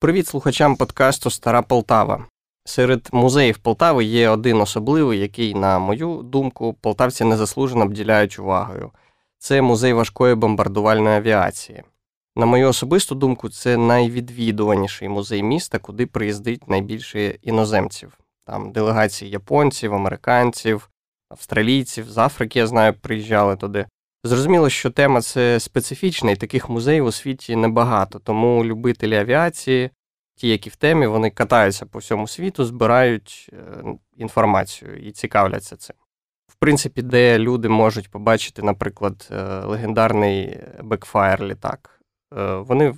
Привіт слухачам подкасту Стара Полтава. Серед музеїв Полтави є один особливий, який, на мою думку, полтавці незаслужено обділяють увагою. Це музей важкої бомбардувальної авіації. На мою особисту думку, це найвідвідуваніший музей міста, куди приїздить найбільше іноземців. Там делегації японців, американців, австралійців, з Африки, я знаю, приїжджали туди. Зрозуміло, що тема це специфічна, і таких музеїв у світі небагато, тому любителі авіації, ті, які в темі, вони катаються по всьому світу, збирають е, інформацію і цікавляться цим. В принципі, де люди можуть побачити, наприклад, е, легендарний бекфаєр літак, е, вони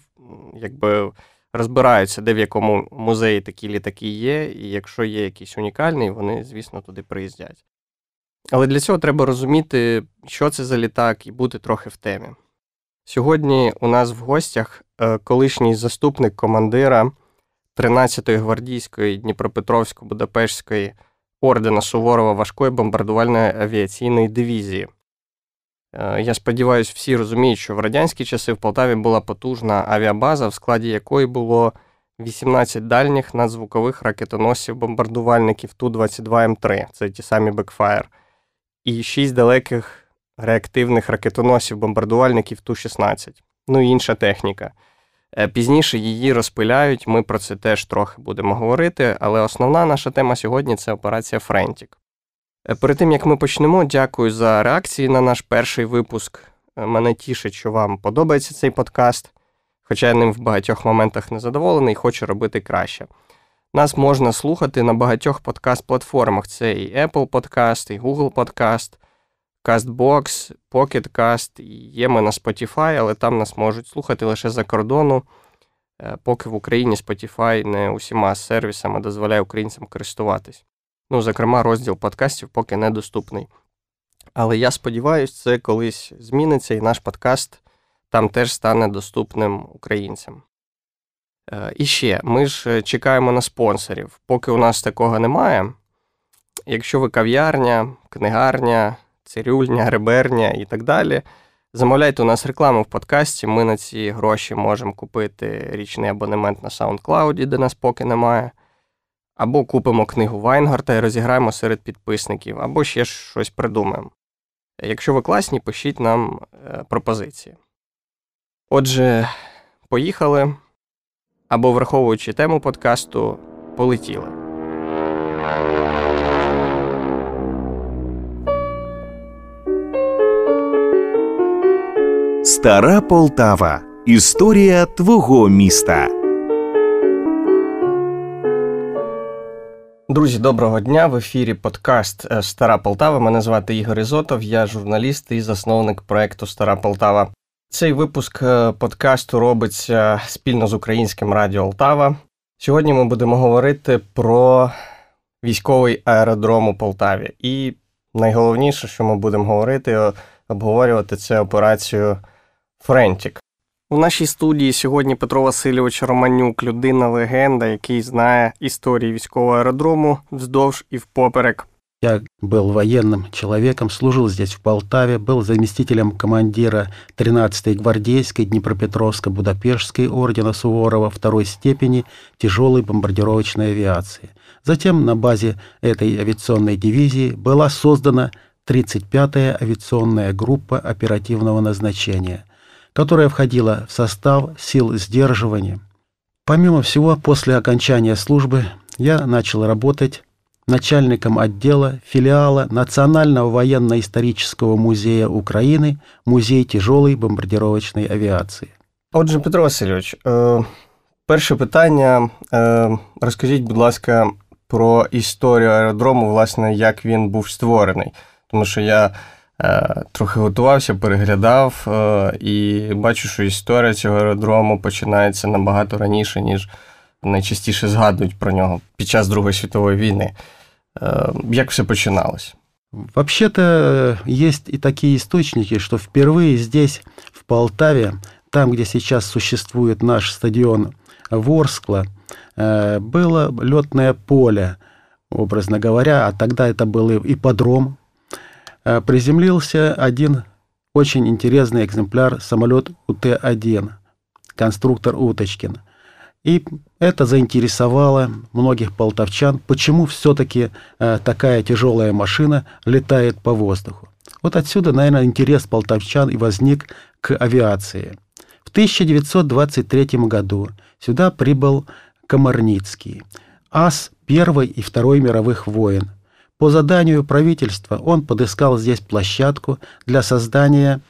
якби розбираються, де в якому музеї такі літаки є, і якщо є якийсь унікальний, вони, звісно, туди приїздять. Але для цього треба розуміти, що це за літак, і бути трохи в темі. Сьогодні у нас в гостях е, колишній заступник командира 13-ї гвардійської Дніпропетровсько-Будапештської ордена Суворова важкої бомбардувальної авіаційної дивізії. Е, я сподіваюся, всі розуміють, що в радянські часи в Полтаві була потужна авіабаза, в складі якої було 18 дальніх надзвукових ракетоносів-бомбардувальників Ту-22М3, це ті самі Бекфаєр і шість далеких реактивних ракетоносів-бомбардувальників Ту-16, ну і інша техніка. Е, пізніше її розпиляють, ми про це теж трохи будемо говорити, але основна наша тема сьогодні це операція Френтік. Е, перед тим як ми почнемо, дякую за реакції на наш перший випуск. Е, мене тішить, що вам подобається цей подкаст, хоча я ним в багатьох моментах не задоволений хочу робити краще. Нас можна слухати на багатьох подкаст-платформах. Це і Apple Podcast, і Google Podcast, CastBox, Pocket Cast, і є ми на Spotify, але там нас можуть слухати лише за кордону, е, поки в Україні Spotify не усіма сервісами дозволяє українцям користуватись. Ну, зокрема, розділ подкастів поки недоступний. Але я сподіваюся, це колись зміниться, і наш подкаст там теж стане доступним українцям. Е, і ще, ми ж е, чекаємо на спонсорів. Поки у нас такого немає. Якщо ви кав'ярня, книгарня, цирюльня, реберня і так далі, замовляйте у нас рекламу в подкасті. Ми на ці гроші можемо купити річний абонемент на SoundCloud, де нас поки немає. Або купимо книгу Вайнгарта і розіграємо серед підписників, або ще щось придумаємо. Якщо ви класні, пишіть нам е, пропозиції. Отже, поїхали або, враховуючи тему подкасту, полетіли. Стара Полтава. Історія твого міста. Друзі, доброго дня. В ефірі подкаст е, Стара Полтава. Мене звати Ігор Ізотов, я журналіст і засновник проекту Стара Полтава. Цей випуск е, подкасту робиться спільно з українським радіо Олтава. Сьогодні ми будемо говорити про військовий аеродром у Полтаві. І найголовніше, що ми будемо говорити, обговорювати це операцію Френтік. У нашій студії сьогодні Петро Васильович Романюк, людина легенда, який знає історії військового аеродрому вздовж і впоперек. Я был военным человеком, служил здесь в Полтаве, был заместителем командира 13-й гвардейской Днепропетровско-Будапештской ордена Суворова второй степени тяжелой бомбардировочной авиации. Затем на базе этой авиационной дивизии была создана 35-я авиационная группа оперативного назначения, которая входила в состав сил сдерживания. Помимо всего, после окончания службы я начал работать начальником отдела филиала Национального военно-исторического музея України Музей тяжелої бомбардировочної авіації. Отже, Петро Васильович, е, перше питання. Е, розкажіть, будь ласка, про історію аеродрому, власне, як він був створений. Тому що я е, трохи готувався, переглядав і бачу, що історія цього аеродрому починається набагато раніше, ніж найчастіше згадують про нього під час Другої світової війни. Як все починалось? Вообще-то есть и такие источники, что впервые здесь, в Полтаве, там, где сейчас существует наш стадион Ворскла, было летное поле, образно говоря, а тогда это был ипподром. Приземлился один очень интересный экземпляр самолет УТ-1, конструктор Уточкин – И это заинтересовало многих полтовчан, почему все-таки э, такая тяжелая машина летает по воздуху. Вот отсюда, наверное, интерес полтовчан и возник к авиации. В 1923 году сюда прибыл Комарницкий, ас Первой и Второй мировых войн. По заданию правительства он подыскал здесь площадку для создания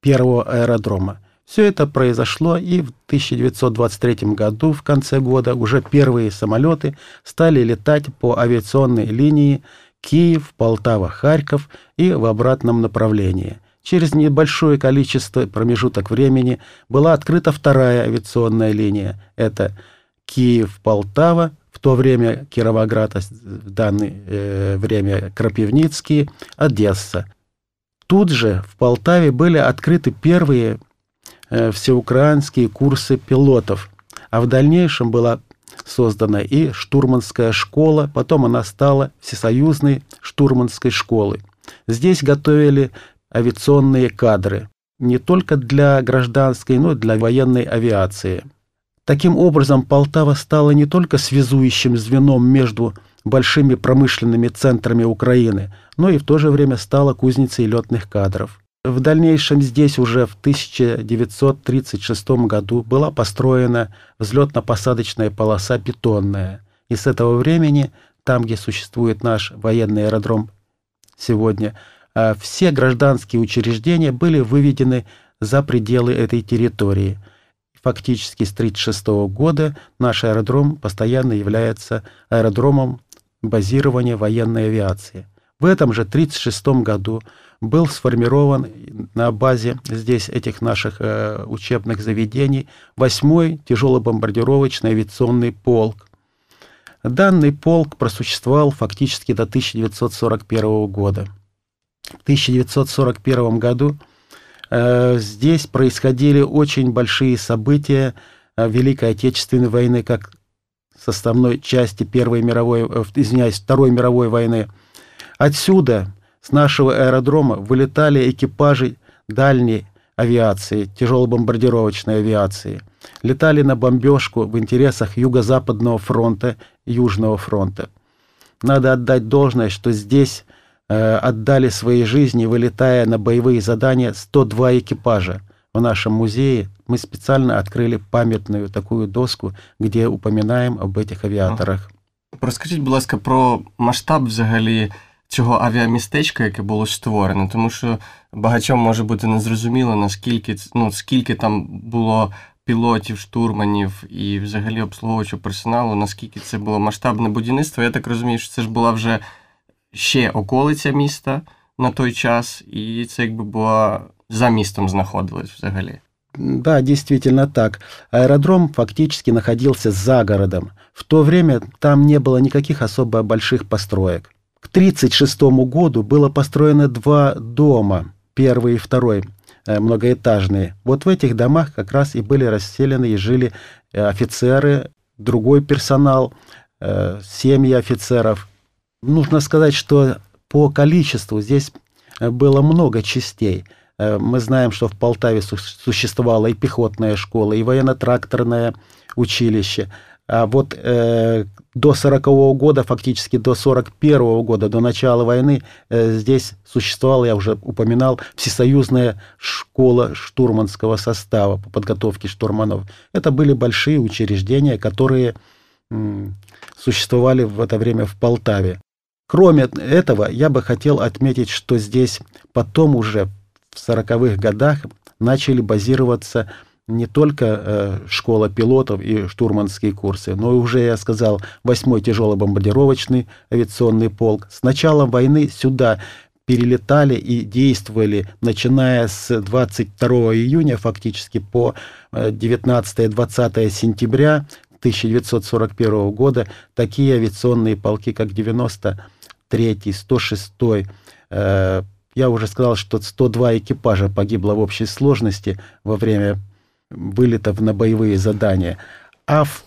первого аэродрома. Все это произошло, и в 1923 году, в конце года, уже первые самолеты стали летать по авиационной линии Киев, Полтава, Харьков и в обратном направлении. Через небольшое количество промежуток времени была открыта вторая авиационная линия. Это Киев-Полтава, в то время Кировоград, а в данное э, время Крапивницкий, Одесса. Тут же в Полтаве были открыты первые всеукраинские курсы пилотов, а в дальнейшем была создана и штурманская школа, потом она стала всесоюзной штурманской школой. Здесь готовили авиационные кадры не только для гражданской, но и для военной авиации. Таким образом, Полтава стала не только связующим звеном между большими промышленными центрами Украины, но и в то же время стала кузницей летных кадров. В дальнейшем здесь уже в 1936 году была построена взлетно-посадочная полоса бетонная. И с этого времени, там, где существует наш военный аэродром сегодня, а, все гражданские учреждения были выведены за пределы этой территории. Фактически с 1936 года наш аэродром постоянно является аэродромом базирования военной авиации. В этом же 1936 году был сформирован на базе здесь этих наших э, учебных заведений 8-й тяжелобомбардировочный авиационный полк. Данный полк просуществовал фактически до 1941 года. В 1941 году э, здесь происходили очень большие события э, Великой Отечественной войны, как составной части Первой мировой, э, извиняюсь, Второй мировой войны. Отсюда с нашего аэродрома вылетали экипажи дальней авиации, тяжелобомбардировочной авиации. Летали на бомбежку в интересах Юго-Западного фронта, Южного фронта. Надо отдать должное, что здесь э, отдали свои жизни, вылетая на боевые задания 102 экипажа. В нашем музее мы специально открыли памятную такую доску, где упоминаем об этих авиаторах. Розкажіть, будь ласка, про масштаб взагалі цього авіамістечка, яке було створено, тому що багатьом може бути незрозуміло, наскільки ну, скільки там було пілотів, штурманів і взагалі обслуговуючого персоналу, наскільки це було масштабне будівництво. Я так розумію, що це ж була вже ще околиця міста на той час, і це якби була за містом знаходилось взагалі. Да, действительно так. Аэродром фактически находился за городом. В то время там не было никаких особо больших построек. К 1936 году было построено два дома, первый и второй, э, многоэтажные. Вот в этих домах как раз и были расселены и жили э, офицеры, другой персонал, э, семьи офицеров. Нужно сказать, что по количеству здесь было много частей. Мы знаем, что в Полтаве существовала и пехотная школа, и военно-тракторное училище – вот э, до 40 -го года, фактически до 41 -го года, до начала войны, э, здесь существовала, я уже упоминал, всесоюзная школа штурманского состава по подготовке штурманов. Это были большие учреждения, которые э, существовали в это время в Полтаве. Кроме этого, я бы хотел отметить, что здесь потом уже в 40-х годах начали базироваться не только э, школа пилотов и штурманские курсы, но и уже, я сказал, 8-й тяжело-бомбардировочный авиационный полк. С началом войны сюда перелетали и действовали, начиная с 22 июня фактически по 19-20 э, сентября 1941 года такие авиационные полки, как 93-й, 106-й, э, я уже сказал, что 102 экипажа погибло в общей сложности во время вылетов на боевые задания. А в,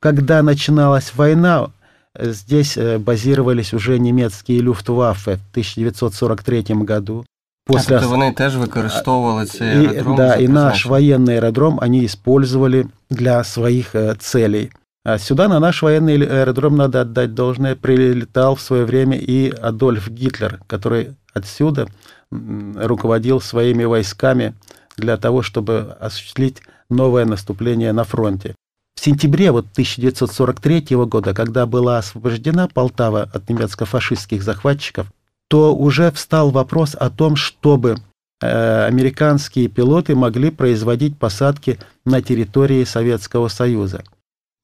когда начиналась война, здесь э, базировались уже немецкие люфтваффе в 1943 году. После... Тобто вони теж використовували цей аэродром? И, да, и наш военный аэродром они использовали для своих э, целей. А сюда на наш военный аэродром, надо отдать должное, прилетал в свое время и Адольф Гитлер, который отсюда руководил своими войсками для того, чтобы осуществить новое наступление на фронте. В сентябре вот 1943 года, когда была освобождена Полтава от немецко-фашистских захватчиков, то уже встал вопрос о том, чтобы э, американские пилоты могли производить посадки на территории Советского Союза.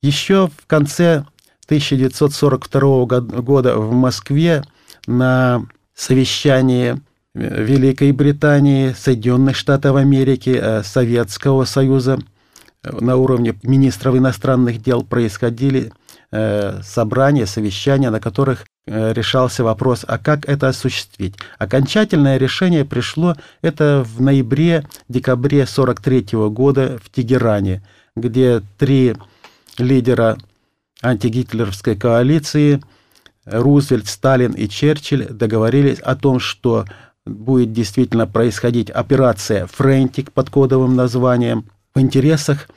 Еще в конце 1942 года в Москве на совещании Великой Британии, Соединенных Штатов Америки, э, Советского Союза на уровне министров иностранных дел происходили э, собрания, совещания, на которых э, решался вопрос, а как это осуществить. Окончательное решение пришло это в ноябре-декабре 43 года в Тегеране, где три лидера антигитлеровской коалиции Рузвельт, Сталин и Черчилль договорились о том, что будет действительно происходить операция «Френтик» под кодовым названием в интересах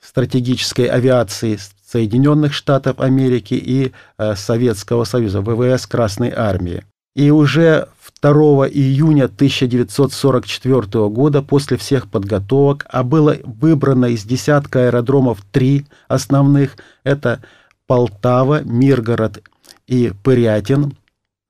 стратегической авиации Соединенных Штатов Америки и э, Советского Союза, ВВС Красной Армии. И уже 2 июня 1944 года после всех подготовок, а было выбрано из десятка аэродромов три основных, это Полтава, Миргород и Пырятин,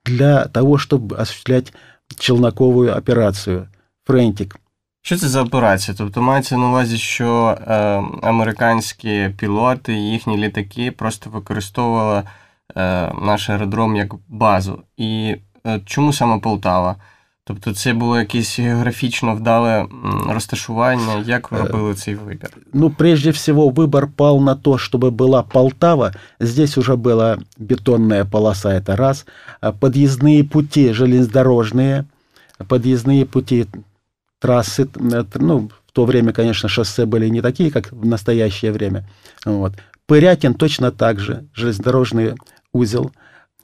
для того, чтобы осуществлять челноковую операцію Френтік. Що це за операція? Тобто мається на увазі, що е, американські пілоти, їхні літаки просто використовували е, наш аеродром як базу. І е, чому саме Полтава? Тобто це було якесь географічно вдале розташування. Як ви робили цей вибір? Ну, прежде всего, выбор пал на то, чтобы была Полтава. Здесь уже была бетонная полоса, это раз. Подъездные пути железнодорожные, подъездные пути трассы, ну, в то время, конечно, шоссе были не такие, как в настоящее время. Вот. Пырятин точно так же, железнодорожный узел.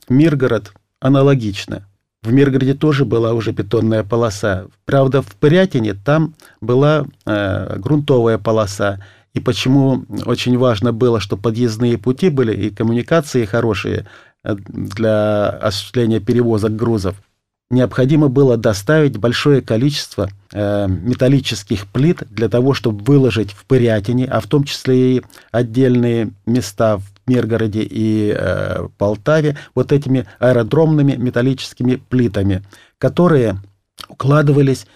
Миргород аналогично – в Миргороде тоже была уже бетонная полоса. Правда, в Пырятине там была э, грунтовая полоса. И почему очень важно было, что подъездные пути были и коммуникации хорошие э, для осуществления перевозок грузов. Необходимо было доставить большое количество э, металлических плит для того, чтобы выложить в Пырятине, а в том числе и отдельные места в Миргороде и э, Полтаве вот этими аэродромными металлическими плитами, которые укладывались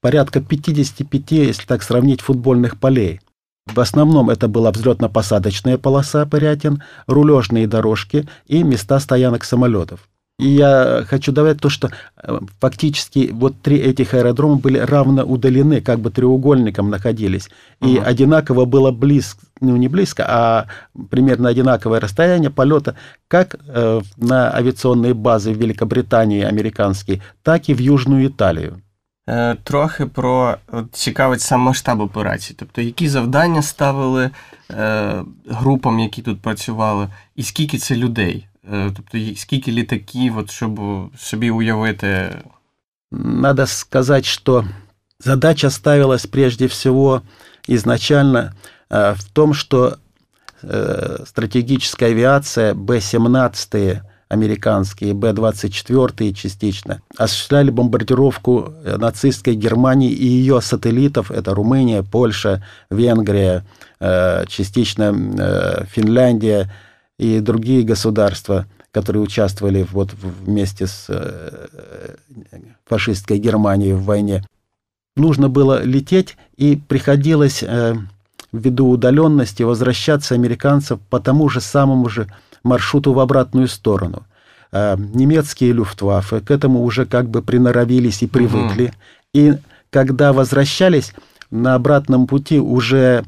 порядка 55, если так сравнить, футбольных полей. В основном это была взлетно-посадочная полоса Пырятин, рулежные дорожки и места стоянок самолетов. И я хочу добавить то, что э, фактически вот три этих аэродрома были равно удалены, как бы треугольником находились. И угу. одинаково было близко, ну не близко, а примерно одинаковое расстояние полета как э, на авиационные базы в Великобритании американские, так и в Южную Італію. Е, трохи про цікавить сам масштаб операції, тобто які завдання ставили е, групам, які тут працювали, і скільки це людей. Тобто, скільки літаків, от, щоб собі уявити? Надо сказать, что задача ставилась прежде всего изначально в том, что стратегическая авиация Б-17 американские, Б-24 частично, осуществляли бомбардировку нацистской Германии и ее сателлитов, это Румыния, Польша, Венгрия, частично Финляндия, и другие государства, которые участвовали вот вместе с э, фашистской Германией в войне. Нужно было лететь, и приходилось э, ввиду удаленности возвращаться американцев по тому же самому же маршруту в обратную сторону. Э, немецкие люфтваффе к этому уже как бы приноровились и привыкли. Угу. И когда возвращались, на обратном пути уже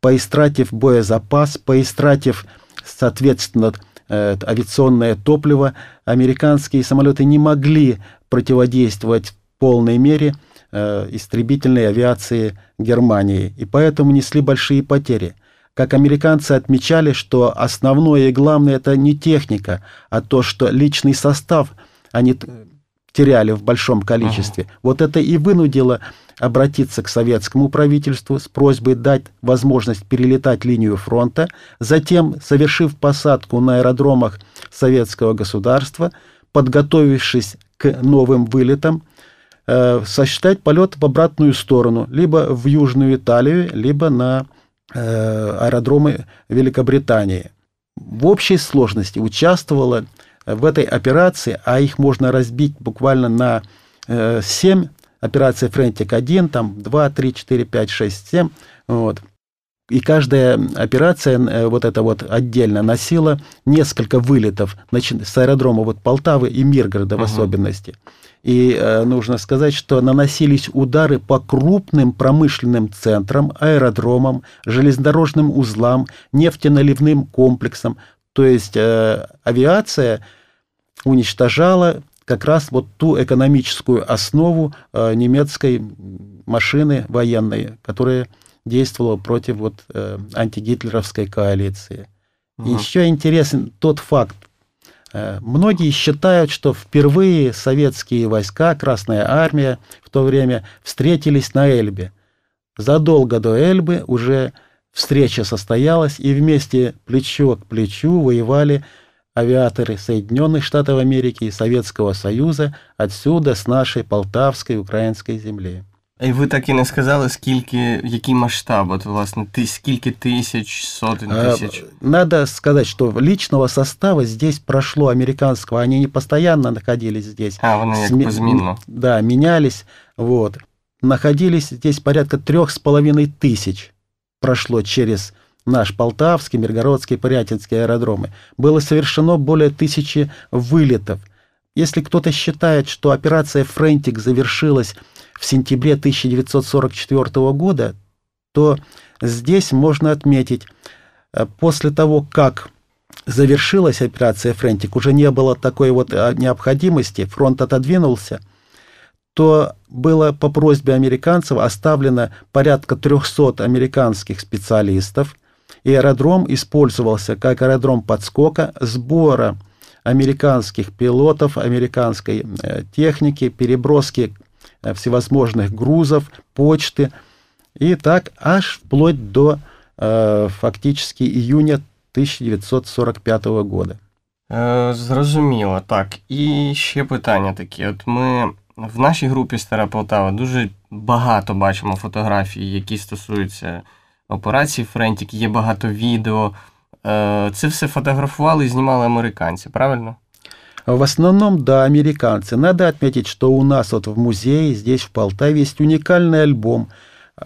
поистратив боезапас, поистратив соответственно, э, авиационное топливо, американские самолеты не могли противодействовать в полной мере э, истребительной авиации Германии, и поэтому несли большие потери. Как американцы отмечали, что основное и главное это не техника, а то, что личный состав, они теряли в большом количестве. Ага. Вот это и вынудило обратиться к советскому правительству с просьбой дать возможность перелетать линию фронта, затем, совершив посадку на аэродромах советского государства, подготовившись к новым вылетам, э, сосчитать полет в обратную сторону, либо в Южную Италию, либо на э, аэродромы Великобритании. В общей сложности участвовало в этой операции, а их можно разбить буквально на э, 7 операций Френтик-1, там 2, 3, 4, 5, 6, 7. Вот. И каждая операция, э, вот эта вот отдельно, носила несколько вылетов с аэродрома вот Полтавы и Миргорода в uh-huh. особенности. И э, нужно сказать, что наносились удары по крупным промышленным центрам, аэродромам, железнодорожным узлам, нефтеналивным комплексам. То есть э, авиация уничтожала как раз вот ту экономическую основу э, немецкой машины военной, которая действовала против вот э, антигитлеровской коалиции. Угу. Еще интересен тот факт, э, Многие считают, что впервые советские войска, Красная Армия в то время встретились на Эльбе. Задолго до Эльбы уже встреча состоялась, и вместе плечо к плечу воевали авиаторы Соединенных Штатов Америки и Советского Союза отсюда, с нашей Полтавской української землі. І ви так і не сказали, скільки, який масштаб, от, власне, ти, скільки тисяч, сотен тысяч? Надо сказать, что личного состава здесь прошло американского, они не постоянно находились здесь. А, вони як позмінно. Да, менялись, вот. Находились здесь порядка трех с половиной тысяч прошло через наш Полтавский, Миргородский, Порятинский аэродромы, было совершено более тысячи вылетов. Если кто-то считает, что операция «Френтик» завершилась в сентябре 1944 года, то здесь можно отметить, э, после того, как завершилась операция «Френтик», уже не было такой вот э, необходимости, фронт отодвинулся, то было по просьбе американцев оставлено порядка 300 американских специалистов, и аэродром использовался как аэродром подскока, сбора американских пилотов, американской э, техники, переброски э, всевозможных грузов, почты. И так аж вплоть до э, фактически июня 1945 года. Зрозуміло, так. І ще питання такі. От ми в нашій групі Стара Полтава дуже багато бачимо фотографій, які стосуються операції Френтік, є багато відео. Це все фотографували и знімали американцы, правильно? В основном, да, американцы. Надо отметить, что у нас вот в музее, здесь в Полтаве, есть уникальный альбом.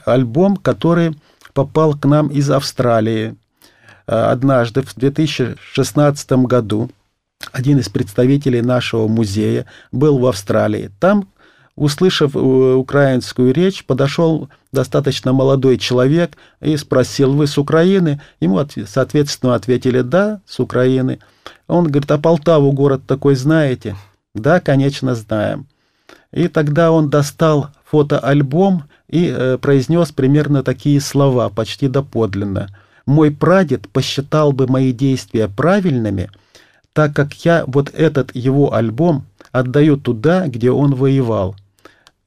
Альбом, который попал к нам из Австралии. Однажды, в 2016 году, один из представителей нашего музея был в Австралии. Там Услышав э, украинскую речь, подошел достаточно молодой человек и спросил, вы с Украины? Ему, соответственно, ответили, да, с Украины. Он говорит, а Полтаву город такой знаете? Да, конечно, знаем. И тогда он достал фотоальбом и э, произнес примерно такие слова, почти доподлинно. «Мой прадед посчитал бы мои действия правильными, так как я вот этот его альбом отдаю туда, где он воевал».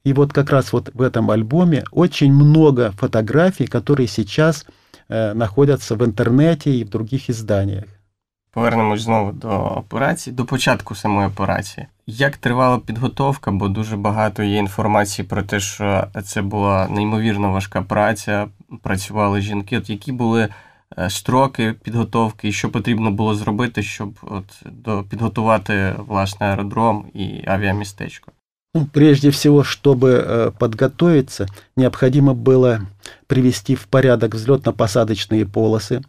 И вот как раз вот в этом альбоме очень много фотографий, которые сейчас э, находятся в інтернеті і в других ізданнях. Повернемось знову до операції, до початку самої операції. Як тривала підготовка, бо дуже багато є інформації про те, що це була неймовірно важка праця, працювали жінки. От які були е, строки підготовки, і що потрібно було зробити, щоб от до підготувати власне аеродром і авіамістечко? Ну, прежде всего, чтобы э, подготовиться, необходимо было привести в порядок взлетно-посадочные полосы,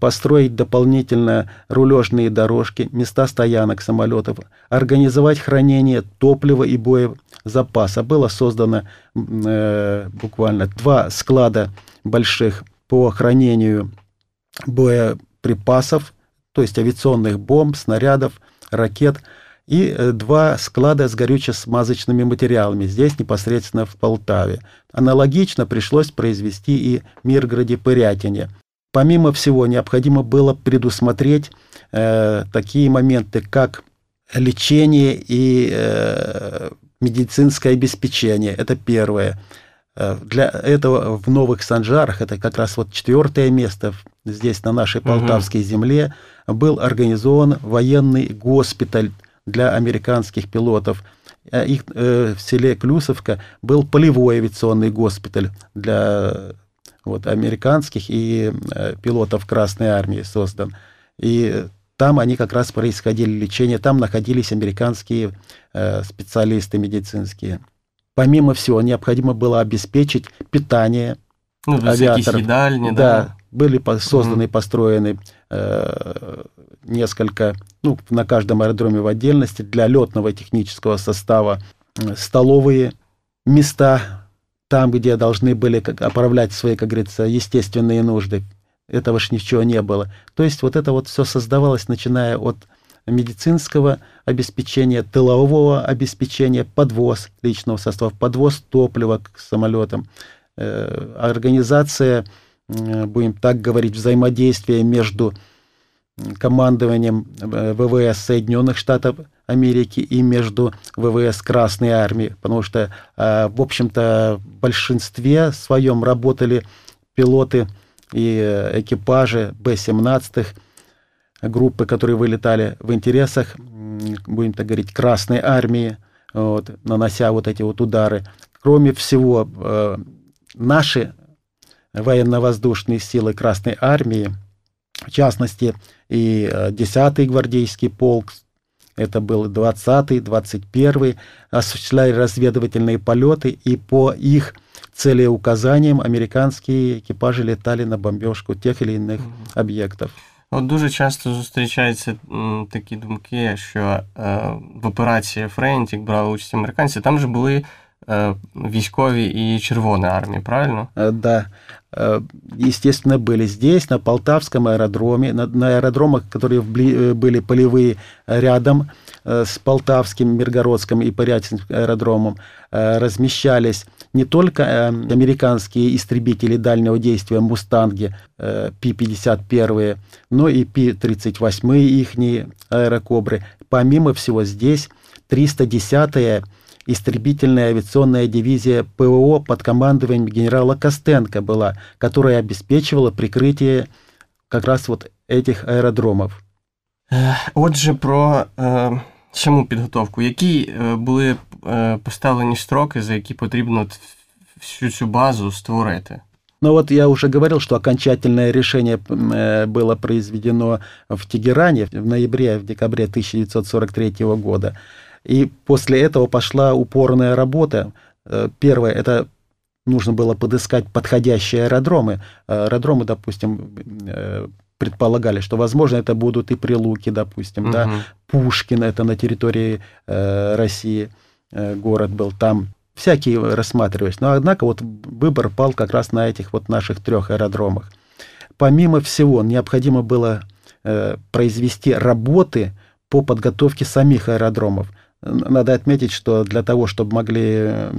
построить дополнительно рулежные дорожки, места стоянок самолетов, организовать хранение топлива и боезапаса. Было создано э, буквально два склада больших по хранению боеприпасов, то есть авиационных бомб, снарядов, ракет – и э, два склада с горюче-смазочными материалами, здесь непосредственно в Полтаве. Аналогично пришлось произвести и Миргороде-Пырятине. Помимо всего, необходимо было предусмотреть э, такие моменты, как лечение и э, медицинское обеспечение. Это первое. Э, для этого в Новых Санжарах, это как раз вот четвертое место здесь, на нашей Полтавской угу. земле, был организован военный госпиталь для американских пилотов. Э, их э, в селе Клюсовка был полевой авиационный госпиталь для вот, американских и э, пилотов Красной Армии создан. И там они как раз происходили лечение, там находились американские э, специалисты медицинские. Помимо всего, необходимо было обеспечить питание ну, авиаторов. Едальни, да, да, были созданы и угу. построены э, несколько, ну, на каждом аэродроме в отдельности для летного технического состава э, столовые места, там, где должны были оправлять свои, как говорится, естественные нужды. Этого ж ничего не было. То есть вот это вот все создавалось, начиная от медицинского обеспечения, тылового обеспечения, подвоз личного состава, подвоз топлива к самолетам, э, организация, будем так говорить, взаимодействия между командованием э, ВВС Соединенных Штатов Америки и между ВВС Красной Армии, потому что, в общем-то, в большинстве своем работали пилоты и экипажи Б-17 группы, которые вылетали в интересах, будем так говорить, Красной Армии, вот, нанося вот эти вот удары. Кроме всего, э, наши военно-воздушные силы Красной Армии, в частности, и 10-й э, гвардейский полк, это был 20-й, 21-й, осуществляли разведывательные полеты, и по их целеуказаниям американские екіпажі літали на бомбежку тех или інших об'єктів. От дуже часто зустрічаються м, такі думки, що е, в операції Френтік брали участь американці, там же були е, військові і Червона армія, правильно? Е, да. Э, естественно, были здесь, на Полтавском аэродроме, на, на аэродромах, которые э, были полевые рядом э, с Полтавским, Миргородским и Порятинским аэродромом, размещались не только американские истребители дальнего действия «Мустанги» Пи-51, но и Пи-38 ихние аэрокобры. Помимо всего здесь 310-я истребительная авиационная дивизия ПВО под командованием генерала Костенко была, которая обеспечивала прикрытие как раз вот этих аеродромов. Отже, про е, саму підготовку. Які були е, поставлені строки, за які потрібно всю цю базу створити? Ну вот я уже говорил, что окончательное решение э, было произведено в Тегеране в ноябре, в декабре 1943 года. И после этого пошла упорная работа. Э, первое, это нужно было подыскать подходящие аэродромы. Аэродромы, допустим, э, предполагали, что, возможно, это будут и Прилуки, допустим, угу. да, Пушкин, это на территории э, России э, город был, там всякие рассматривались. Но, однако, вот выбор пал как раз на этих вот наших трех аэродромах. Помимо всего, необходимо было э, произвести работы по подготовке самих аэродромов. Надо отметить, что для того, чтобы могли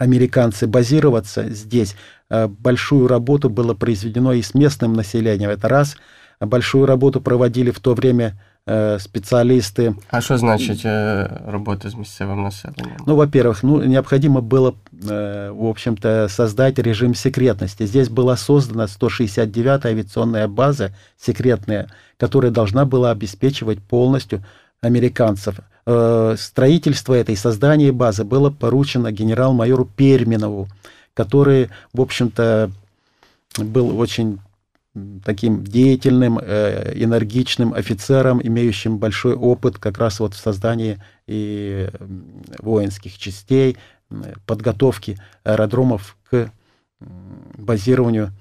американцы базироваться здесь, э, большую работу было произведено и с местным населением. Это раз. Большую работу проводили в то время э, специалисты. А что значит э, работа с местным населением? Ну, во-первых, ну, необходимо было, в общем-то, создать режим секретности. Здесь была создана 169-я авиационная база секретная, которая должна была обеспечивать полностью американцев. Э, строительство этой, создание базы было поручено генерал-майору Перминову, который, в общем-то, был очень таким деятельным, э, энергичным офицером, имеющим большой опыт как раз вот в создании и воинских частей, подготовки аэродромов к базированию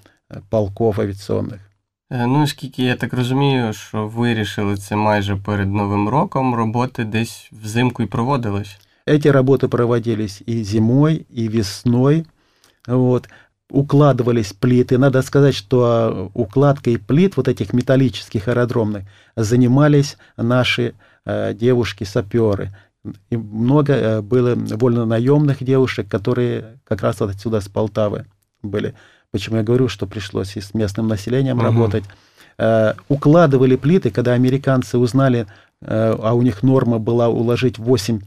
полков авиационных. Ну, оскільки я так розумію, що вирішили це майже перед Новим роком, роботи десь взимку і проводились. Эти работы проводились и зимой, и весной. Вот. Укладывались плиты. Надо сказать, что укладкой плит, вот этих металлических аэродромных, занимались наши э, девушки-саперы. И много э, было вольно-наемных девушек, которые как раз вот отсюда, с Полтавы были. Почему я говорю, что пришлось и с местным населением угу. работать. э, укладывали плиты, когда американцы узнали, э, а у них норма была уложить 8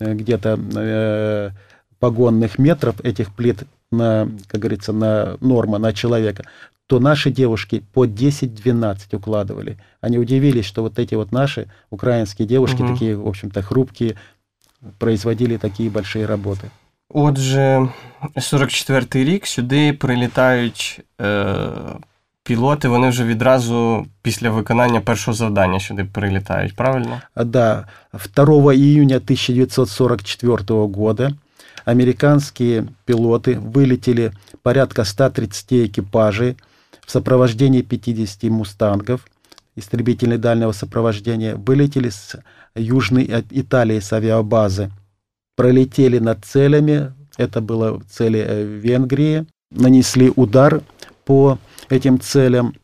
э, где-то э, погонных метров этих плит на, как говорится, на норма на человека, то наши девушки по 10-12 укладывали. Они удивились, что вот эти вот наши украинские девушки, угу. такие, в общем-то, хрупкие, производили такие большие роботи. Отже, 44-й рік сюди прилітають е, пілоти, вони вже відразу після виконання першого завдання сюди прилітають, правильно? Да. 2 июня 1944 года американские пилоты вылетели порядка 130 экипажей в сопровождении 50 мустангов, истребительной дальнего сопровождения, вылетели с Южной Италии с авиабазы, пролетели над целями, это было цели э, Венгрии, нанесли удар по этим целям,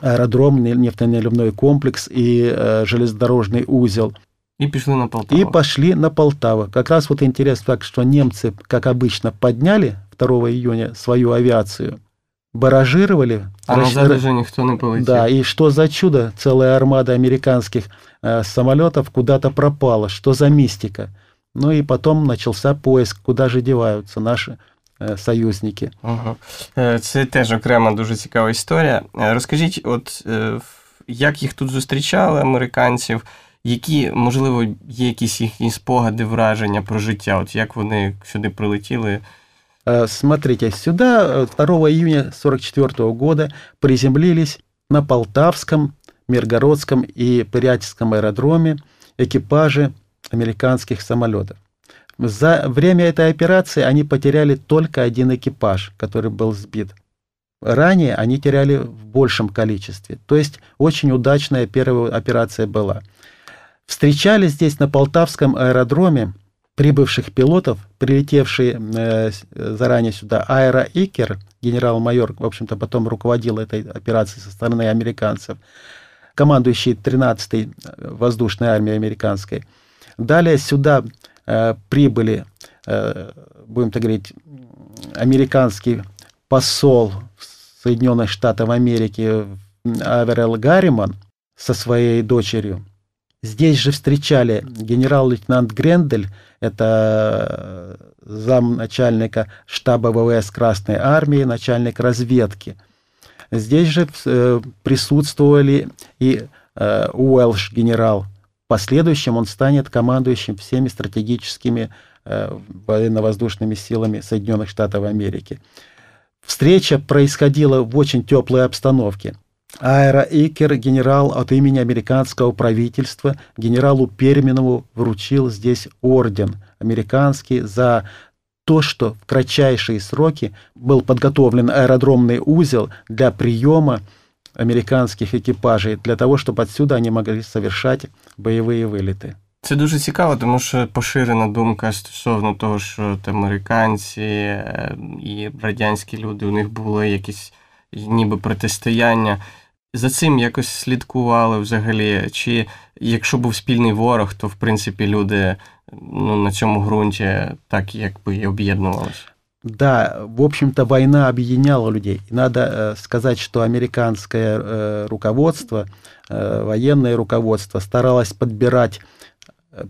аэродром, нефтеналивной комплекс и э, железнодорожный узел. И пошли на Полтаву. И пошли на Полтаву. Как раз вот интересно так, что немцы, как обычно, подняли 2 июня свою авиацию, баражировали. А расш... назад уже никто не полетел. Да, и что за чудо, целая армада американских э, самолетов куда-то пропала, что за мистика. Ну и потом начался поиск, куда же деваются наши э, союзники. Ага. Це теж окрема дуже цікава історія. Розкажіть, от як їх тут зустрічали американців, які, можливо, є якісь їхні спогади, враження про життя, от як вони сюди прилетіли? Смотрите, сюда 2 июня 1944 года приземлились на Полтавском, Миргородском и Пырятинском аэродроме экипажи американских самолетов. За время этой операции они потеряли только один экипаж, который был сбит. Ранее они теряли в большем количестве. То есть очень удачная первая операция была. Встречали здесь на Полтавском аэродроме прибывших пилотов, прилетевший э, заранее сюда Аэро Икер, генерал-майор, в общем-то, потом руководил этой операцией со стороны американцев, командующий 13-й воздушной армией американской – Далее сюда э, прибыли, э, будем так говорить, американский посол Соединенных Штатов Америки Аверел Гарриман со своей дочерью. Здесь же встречали генерал-лейтенант Грендель, это э, замначальника штаба ВВС Красной Армии, начальник разведки. Здесь же э, присутствовали и э, Уэлш генерал последующем он станет командующим всеми стратегическими э, военно-воздушными силами Соединенных Штатов Америки. Встреча происходила в очень теплой обстановке. Аэро Икер, генерал от имени американского правительства, генералу Перминову вручил здесь орден американский за то, что в кратчайшие сроки был подготовлен аэродромный узел для приема американських екіпажей для того, щоб отсюда вони могли совершати бойові виліти. Це дуже цікаво, тому що поширена думка стосовно того, що американці е, і радянські люди у них були якісь ніби протистояння. За цим якось слідкували взагалі. Чи якщо був спільний ворог, то в принципі люди ну, на цьому ґрунті так якби і об'єднувалися? Да, в общем-то, война объединяла людей. И надо э, сказать, что американское э, руководство, э, военное руководство старалось подбирать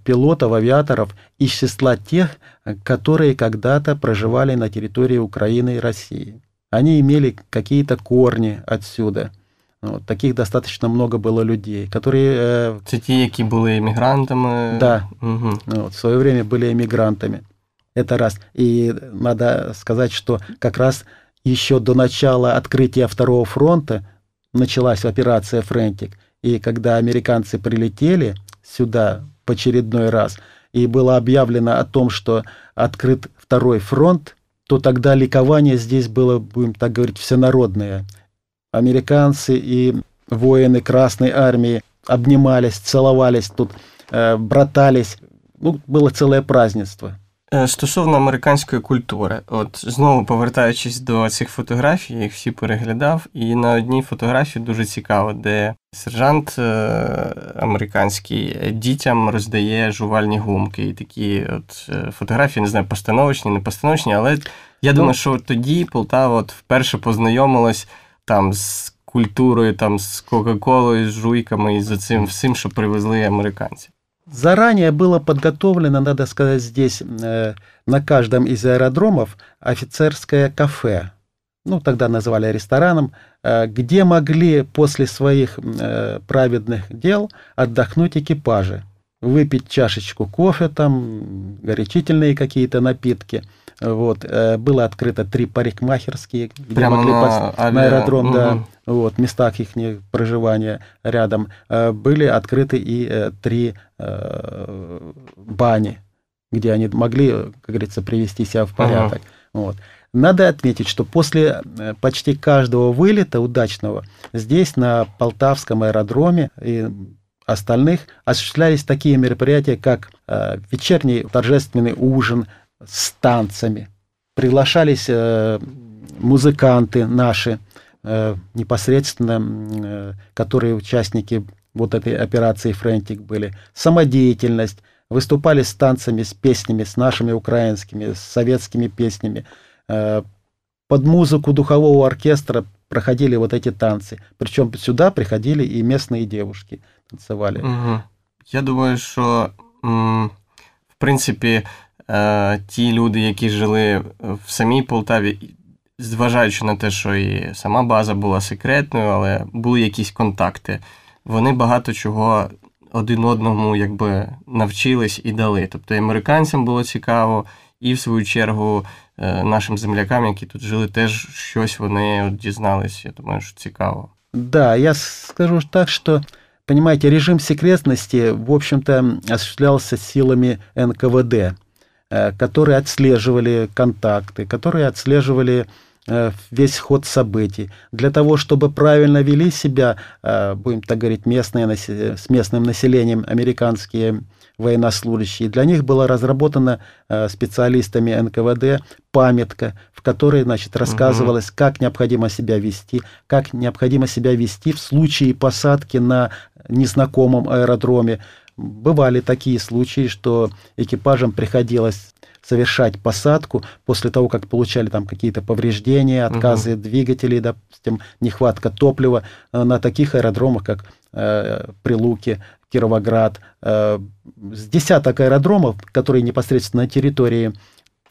пилотов, авиаторов из числа тех, которые когда-то проживали на территории Украины и России. Они имели какие-то корни отсюда. Вот, таких достаточно много было людей, которые... Це ті, які були емігрантами? Да, угу. вот, в свое время были эмигрантами. Это раз. И надо сказать, что как раз еще до начала открытия Второго фронта началась операция «Френтик». И когда американцы прилетели сюда в очередной раз, и было объявлено о том, что открыт Второй фронт, то тогда ликование здесь было, будем так говорить, всенародное. Американцы и воины Красной Армии обнимались, целовались тут, э, братались. Ну, было целое празднество. Е, стосовно американської культури, от знову повертаючись до цих фотографій, я їх всі переглядав, і на одній фотографії дуже цікаво, де сержант е, американський дітям роздає жувальні гумки. І такі от е, фотографії, не знаю, постановочні, не постановочні, але я думаю, що тоді Полтава от вперше познайомилась там з культурою, там, з Кока-Колою, з жуйками і за цим всім, що привезли американці. Заранее было подготовлено, надо сказать, здесь э, на каждом из аэродромов офицерское кафе, ну тогда называли рестораном, э, где могли после своих э, праведных дел отдохнуть экипажи, выпить чашечку кофе, там горячительные какие-то напитки. Вот, э, было открыто три парикмахерские, где Прямо могли на пос- авиа- на аэродром, да, Мгм. вот, местах их проживания рядом, э, были открыты и э, три бани, где они могли, как говорится, привести себя в порядок. Вот. Надо отметить, что после почти каждого вылета удачного здесь, на Полтавском аэродроме и остальных, осуществлялись такие мероприятия, как э, вечерний торжественный ужин с танцами. Приглашались э, музыканты наши, э, непосредственно, э, которые участники вот этой операции «Френтик» были. Самодеятельность. Выступали с танцами, с песнями, с нашими украинскими, с советскими песнями. Э, Под музыку духового оркестра проходили вот эти танцы. Причем сюда приходили и местные девушки танцевали. Угу. Я думаю, що м, в принципі е, ті люди, які жили в самій Полтаві, і зважаючи на те, що і сама база була секретною, але були якісь контакти, вони багато чого один одному якби навчились і дали. Тобто і американцям було цікаво, і в свою чергу е, нашим землякам, які тут жили, теж щось вони от дізнались. Я думаю, що цікаво. Да, я скажу так, что, понимаете, режим секретности, в общем-то, осуществлялся силами НКВД, э, которые отслеживали контакты, которые отслеживали э, весь ход событий. Для того, чтобы правильно вели себя, э, будем так говорить, местные, насе- с местным населением американские военнослужащие, для них была разработана э, специалистами НКВД памятка, в которой, значит, рассказывалось, как необходимо себя вести, как необходимо себя вести в случае посадки на незнакомом аэродроме. Бывали такие случаи, что экипажам приходилось совершать посадку после того, как получали там какие-то повреждения, отказы двигателей, допустим, нехватка топлива э, на таких аэродромах, как э, Прилуки, Кировоград. Э, с десяток аэродромов, которые непосредственно на территории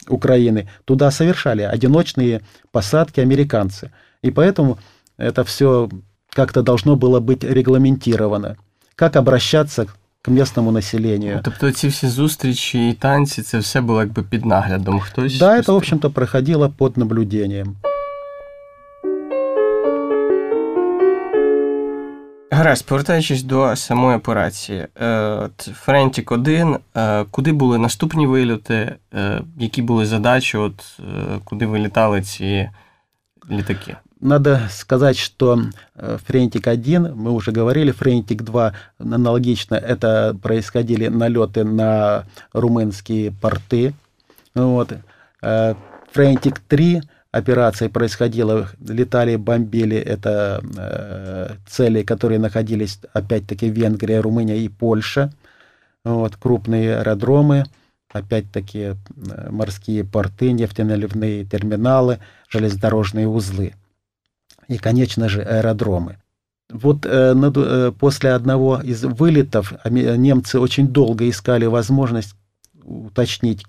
Украины, туда совершали одиночные посадки американцы. И поэтому это все как-то должно было быть регламентировано. Как обращаться к местному населению. Тобто ці всі зустрічі і танці, це все було якби під наглядом. Хтось Да, это, в общем-то, проходило под наблюдением. Гаразд, повертаючись до самої операції, е, Френтік 1 е, куди були наступні вильоти, е, які були задачі, от е, куди вилітали ці літаки? Надо сказать, что э, Френтик-1, мы уже говорили, Френтик-2 аналогично, это происходили налеты на румынские порты. Вот. Э, Френтик-3 операция происходила, летали, бомбили, это э, цели, которые находились опять-таки в Венгрии, Румыния и Польша. Вот, крупные аэродромы, опять-таки э, морские порты, нефтеналивные терминалы, железнодорожные узлы и, конечно же, аэродромы. Вот э, над- э, после одного из вылетов немцы очень долго искали возможность уточнить,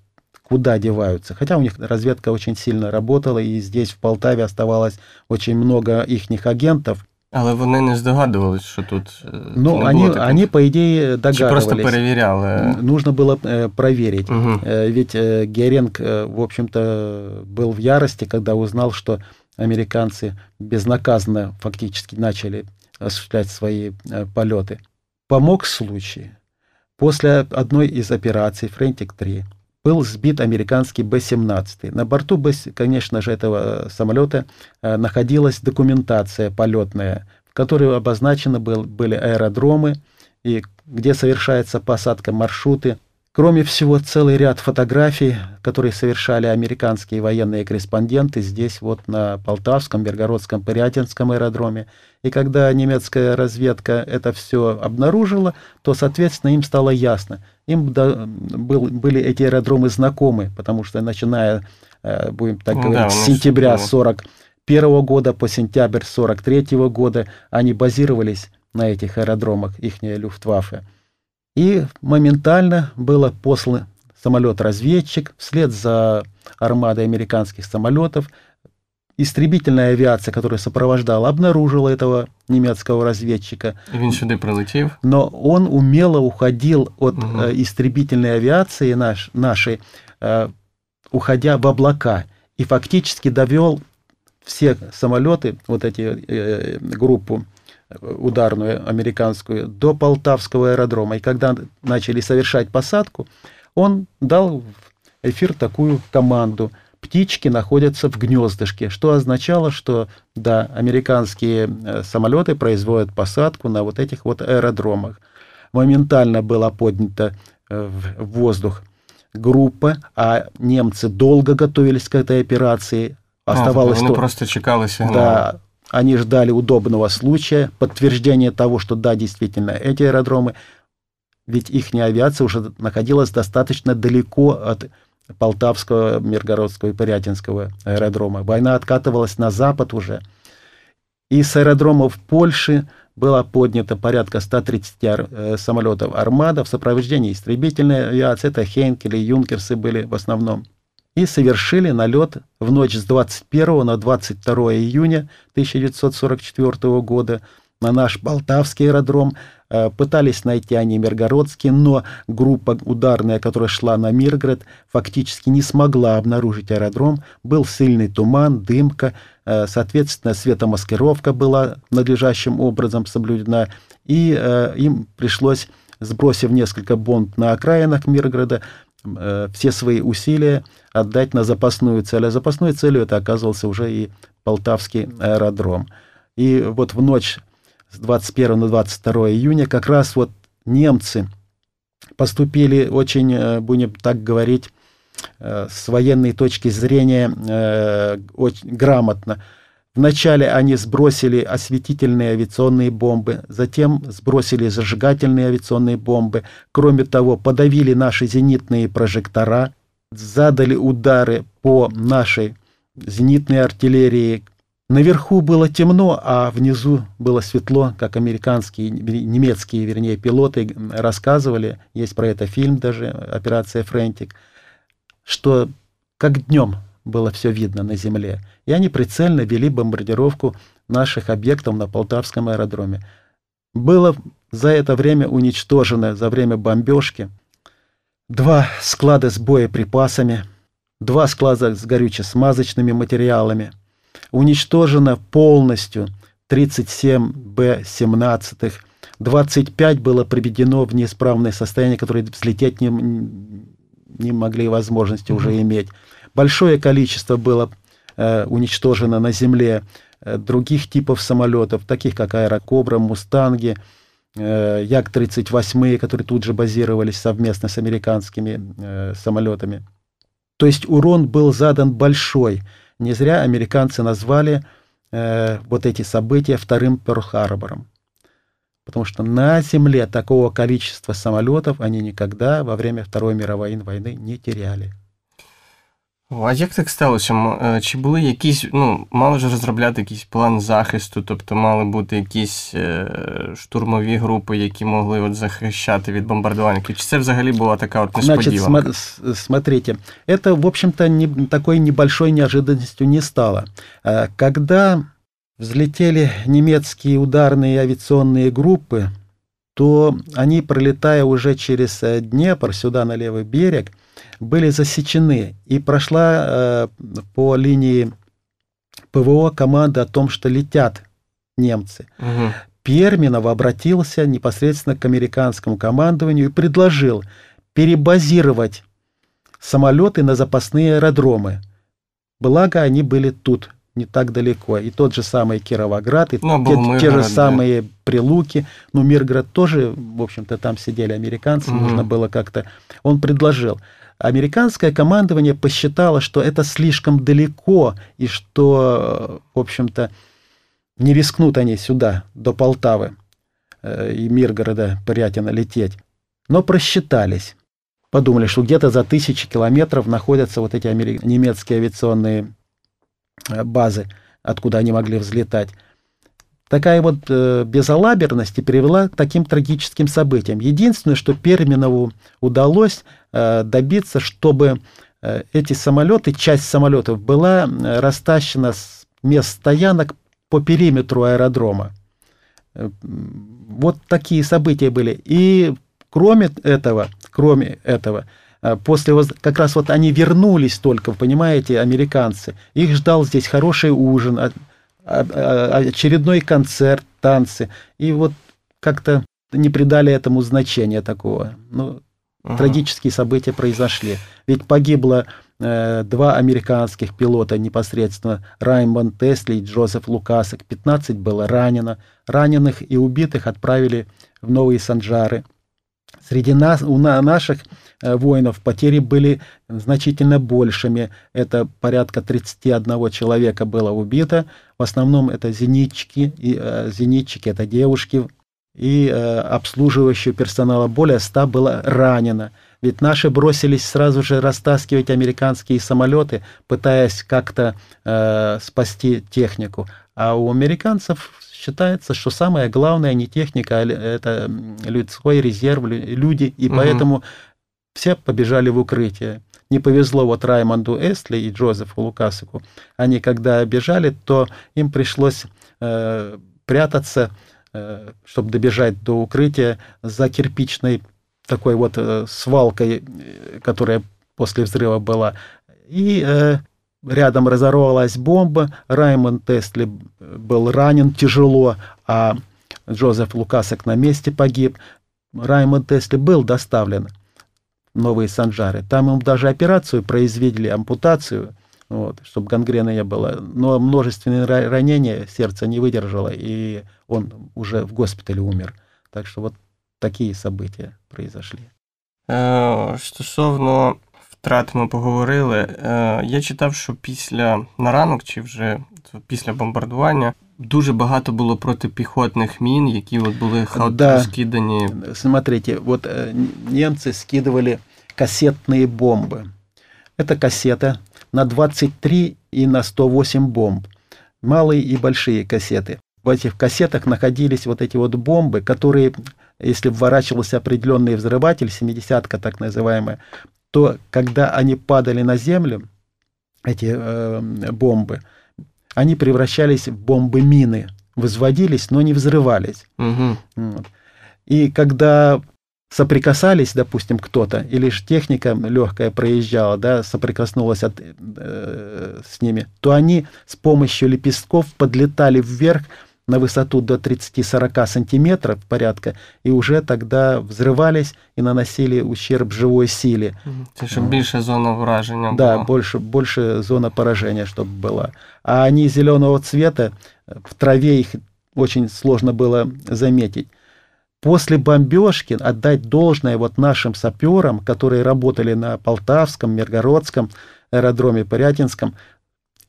куда деваются. Хотя у них разведка очень сильно работала, и здесь, в Полтаве, оставалось очень много ихних агентов. Але вони не здогадувались, що тут. Но не они, такого. они, по идее, Чи просто перевіряли. Нужно было э, проверить. Угу. Ведь э, Геринг, э, в общем-то, был в ярости, когда узнал, что американцы безнаказанно фактически начали осуществлять свои полеты. Помог случай. После одной из операций «Френтик-3» был сбит американский Б-17. На борту, конечно же, этого самолета э, находилась документация полетная, в которой обозначены был- были аэродромы, и где совершается посадка маршруты. Кроме всего, целый ряд фотографий, которые совершали американские военные корреспонденты здесь, вот на Полтавском, Бергородском, Пырятинском аэродроме. И когда немецкая разведка это все обнаружила, то, соответственно, им стало ясно. Им да- был- были эти аэродромы знакомы, потому что начиная, э, будем так Ну говорить, да, с сентября было. 41 41 года по сентябрь 43 года они базировались на этих аэродромах, их Люфтваффе. И моментально было послан самолет-разведчик вслед за армадой американских самолетов. Истребительная авиация, которая сопровождала, обнаружила этого немецкого разведчика. И він сюди прилетів. Но он умело уходил от угу. истребительной авиации наш, нашей, э, уходя в облака. И фактически довел все самолеты, вот эти э, группу ударную американскую, до Полтавского аэродрома. И когда начали совершать посадку, он дал в эфир такую команду «Птички находятся в гнездышке», что означало, что, да, американские э, самолеты производят посадку на вот этих вот аэродромах. Моментально была поднята э, в воздух группа, а немцы долго готовились к этой операции. Оставалось а, они то... просто чекали сигнал. Да, они ждали удобного случая, подтверждения того, что да, действительно, эти аэродромы, ведь их авиация уже находилась достаточно далеко от Полтавского, Миргородского и Порятинского аэродрома. Война откатывалась на запад уже. И с аэродромов Польши было поднято порядка 130 э, самолетов «Армада» в сопровождении истребительной авиации. Это Хейнкели, Юнкерсы были в основном и совершили налет в ночь с 21 на 22 июня 1944 года на наш Полтавский аэродром. Э, пытались найти они Миргородский, но группа ударная, которая шла на Миргород, фактически не смогла обнаружить аэродром. Был сильный туман, дымка, э, соответственно, светомаскировка была надлежащим образом соблюдена, и э, им пришлось, сбросив несколько бомб на окраинах Миргорода, все свои усилия отдать на запасную цель. А запасной целью это оказывался уже и Полтавский аэродром. И вот в ночь с 21 на 22 июня как раз вот немцы поступили очень, э, будем так говорить, э, с военной точки зрения очень грамотно. Вначале они сбросили осветительные авиационные бомбы, затем сбросили зажигательные авиационные бомбы. Кроме того, подавили наши зенитные прожектора, задали удары по нашей зенитной артиллерии. Наверху было темно, а внизу было светло, как американские, немецкие, вернее, пилоты рассказывали, есть про это фильм даже, «Операция Френтик», что как днем было все видно на земле. И они прицельно вели бомбардировку наших объектов на Полтавском аэродроме. Было за это время уничтожено, за время бомбежки, два склада с боеприпасами, два склада с горюче-смазочными материалами. Уничтожено полностью 37 Б-17, 25 было приведено в неисправное состояние, которые взлететь не, не могли возможности mm-hmm. уже иметь. Большое количество было э, уничтожено на земле э, других типов самолетов, таких как Аэрокобра, Мустанги, э, Як-38, которые тут же базировались совместно с американскими э, самолетами. То есть урон был задан большой. Не зря американцы назвали э, вот эти события вторым Перл-Харбором. Потому что на Земле такого количества самолетов они никогда во время Второй мировой войны не теряли. А як так сталося? Е, чи були якісь, ну, мали ж розробляти якийсь план захисту, тобто мали бути якісь е, штурмові групи, які могли от захищати від бомбардувальників? Чи це взагалі була така от несподіванка? Значит, смотрите, это, в общем-то, не, такой небольшой неожиданностью не стало. Э, когда взлетели немецкие ударные авиационные группы, то они, пролетая уже через э, Днепр, сюда на левый берег, были засечены. И прошла э, по линии ПВО команда о том, что летят немцы. Угу. Перминов обратился непосредственно к американскому командованию и предложил перебазировать самолеты на запасные аэродромы. Благо, они были тут, не так далеко. И тот же самый Кировоград, и ну, те, Миргород, те же самые да. Прилуки. Ну, Миргород тоже, в общем-то, там сидели американцы, угу. нужно было как-то... Он предложил. Американское командование посчитало, что это слишком далеко, и что, в общем-то, не рискнут они сюда, до Полтавы э, и Миргорода, Порятина лететь. Но просчитались. Подумали, что где-то за тысячи километров находятся вот эти немецкие авиационные э, базы, откуда они могли взлетать. Такая вот э, безалаберность привела к таким трагическим событиям. Единственное, что Перминову удалось э, добиться, чтобы э, эти самолеты, часть самолетов была э, растащена с мест стоянок по периметру аэродрома. Э, вот такие события были. И кроме этого, кроме этого, э, после как раз вот они вернулись только, понимаете, американцы. Их ждал здесь хороший ужин, очередной концерт, танцы. И вот как-то не придали этому значения такого. Ну, ага. трагические события произошли. Ведь погибло э, два американских пилота непосредственно, Раймонд Тесли и Джозеф Лукасек. 15 было ранено. Раненых и убитых отправили в Новые Санджары. Среди нас, у наших Э, воинов, потери были значительно большими. Это порядка 31 человека было убито. В основном это зенитчики, и, э, зенитчики это девушки, и э, обслуживающего персонала более 100 было ранено. Ведь наши бросились сразу же растаскивать американские самолеты, пытаясь как-то э, спасти технику. А у американцев считается, что самое главное не техника, а это людской резерв, люди, и угу. поэтому все побежали в укрытие. Не повезло вот Раймонду Эстли и Джозефу Лукасику. Они когда бежали, то им пришлось э, прятаться, э, чтобы добежать до укрытия за кирпичной такой вот э, свалкой, э, которая после взрыва была. И э, рядом разорвалась бомба. Раймонд Эстли был ранен тяжело, а Джозеф Лукасик на месте погиб. Раймонд Эстли был доставлен новые санжары. Там им даже операцию произвели, ампутацию, вот, чтобы гангрены не было. Но множественные ранения сердце не выдержало, и он уже в госпитале умер. Так что вот такие события произошли. Стосовно втрат ми поговорили. Я читав, що після на ранок чи вже після бомбардування дуже багато було протипіхотних мін, які от були хаотно да. скидані. Смотрите, вот э, немцы скидывали кассетные бомбы. Это кассета на 23 и на 108 бомб. Малые и большие кассеты. В этих кассетах находились вот эти вот бомбы, которые, если вворачивался определенный взрыватель, 70-ка так называемая, то когда они падали на землю, эти э, бомбы, они превращались в бомбы-мины, возводились, но не взрывались. Угу. Вот. И когда соприкасались, допустим, кто-то, или же техника легкая проезжала, да, соприкоснулась от, э, с ними, то они с помощью лепестков подлетали вверх на высоту до 30-40 сантиметров порядка, и уже тогда взрывались и наносили ущерб живой силе. Це щоб більше зона враження Да, больше, больше зона поражения, чтобы была. А они зеленого цвета, в траве их очень сложно было заметить. После бомбежки отдать должное вот нашим саперам, которые работали на Полтавском, Миргородском аэродроме, Порятинском,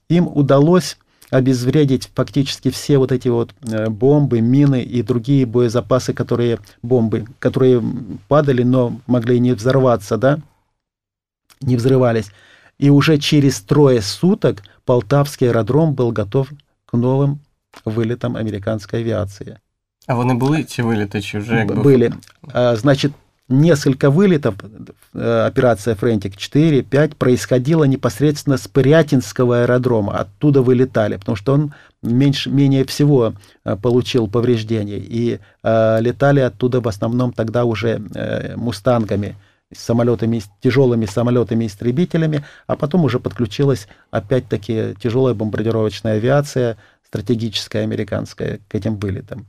им удалось обезвредить фактически все вот эти вот э, бомбы, мины и другие боезапасы, которые бомбы, которые падали, но могли не взорваться, да, не взрывались. И уже через трое суток Полтавский аэродром был готов к новым вылетам американской авиации. А вони були ці виліти, чи вже якби... Были. Значит, несколько вылетов, э, операция «Френтик» 4-5, происходила непосредственно с Пырятинского аэродрома. Оттуда вылетали, потому что он меньше, менее всего э, получил повреждений. И э, летали оттуда в основном тогда уже э, «Мустангами», самолетами, тяжелыми самолетами-истребителями, а потом уже подключилась опять-таки тяжелая бомбардировочная авиация, стратегическая американская к этим вылетам.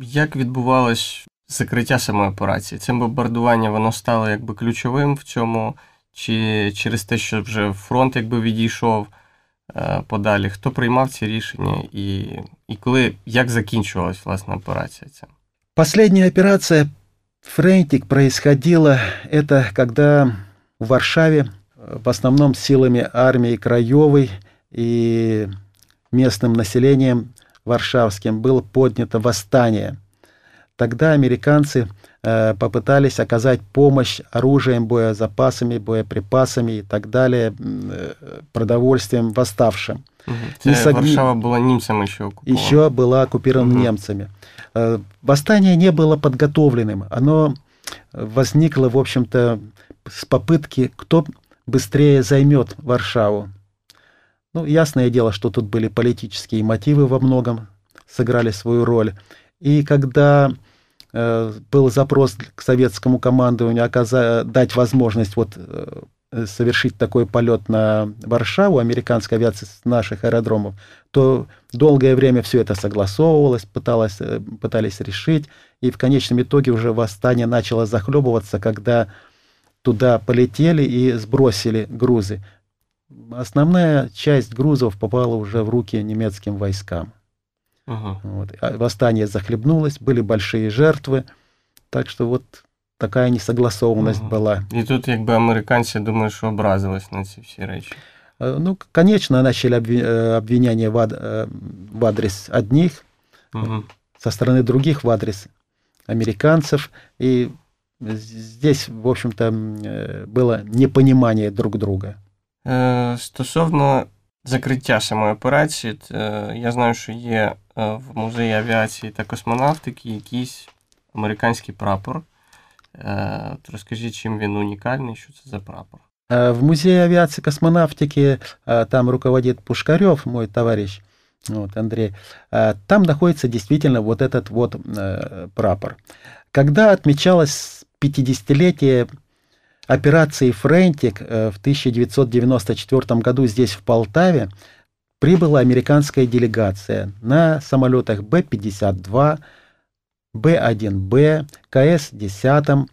Як відбувалось закриття самої операції? Це бомбардування воно стало якби ключовим в цьому, чи через те, що вже фронт якби відійшов подалі? Хто приймав ці рішення і, і коли, як закінчувалась власне операція ця? Последняя операция «Френтик» происходила, это когда в Варшаве в основном силами армии Краевой и местным населением варшавским было поднято восстание. тогда американцы э, попытались оказать помощь оружием, боезапасами, боеприпасами и так далее, э, продовольствием восставшим. Угу. Сог... Варшава была немцами еще оккупована. Еще была оккупирована угу. немцами. Э, восстание не было подготовленным. Оно возникло, в общем-то, с попытки, кто быстрее займет Варшаву. Ну, ясное дело, что тут были политические мотивы во многом, сыграли свою роль. И когда был запрос к советскому командованию оказа- дать возможность вот, э, совершить такой полет на Варшаву, американской авиации с наших аэродромов, то долгое время все это согласовывалось, пыталось, э, пытались решить, и в конечном итоге уже восстание начало захлебываться, когда туда полетели и сбросили грузы. Основная часть грузов попала уже в руки немецким войскам. Ага. Вот. А восстание захлебнулось, были большие жертвы, так что вот такая несогласованность ага. была. І тут якби американці, думаю, що образились на ці всі речі. Ну, конечно, начали обвинения в, ад, в адрес одних, угу. со стороны других в адрес американцев. И здесь, в общем-то, было непонимание друг друга. Стосовно закриття самої операції, я знаю, що є в музеї авіації та космонавтики якийсь американський прапор. От розкажіть, чим він унікальний, що це за прапор? В музее авиации и космонавтики там руководит Пушкарев, мой товарищ, вот, Андрей. Там находится действительно вот этот вот прапор. Когда отмечалось 50-летие операции «Френтик» в 1994 году здесь, в Полтаве, прибыла американская делегация на самолетах Б-52, Б-1Б, КС-10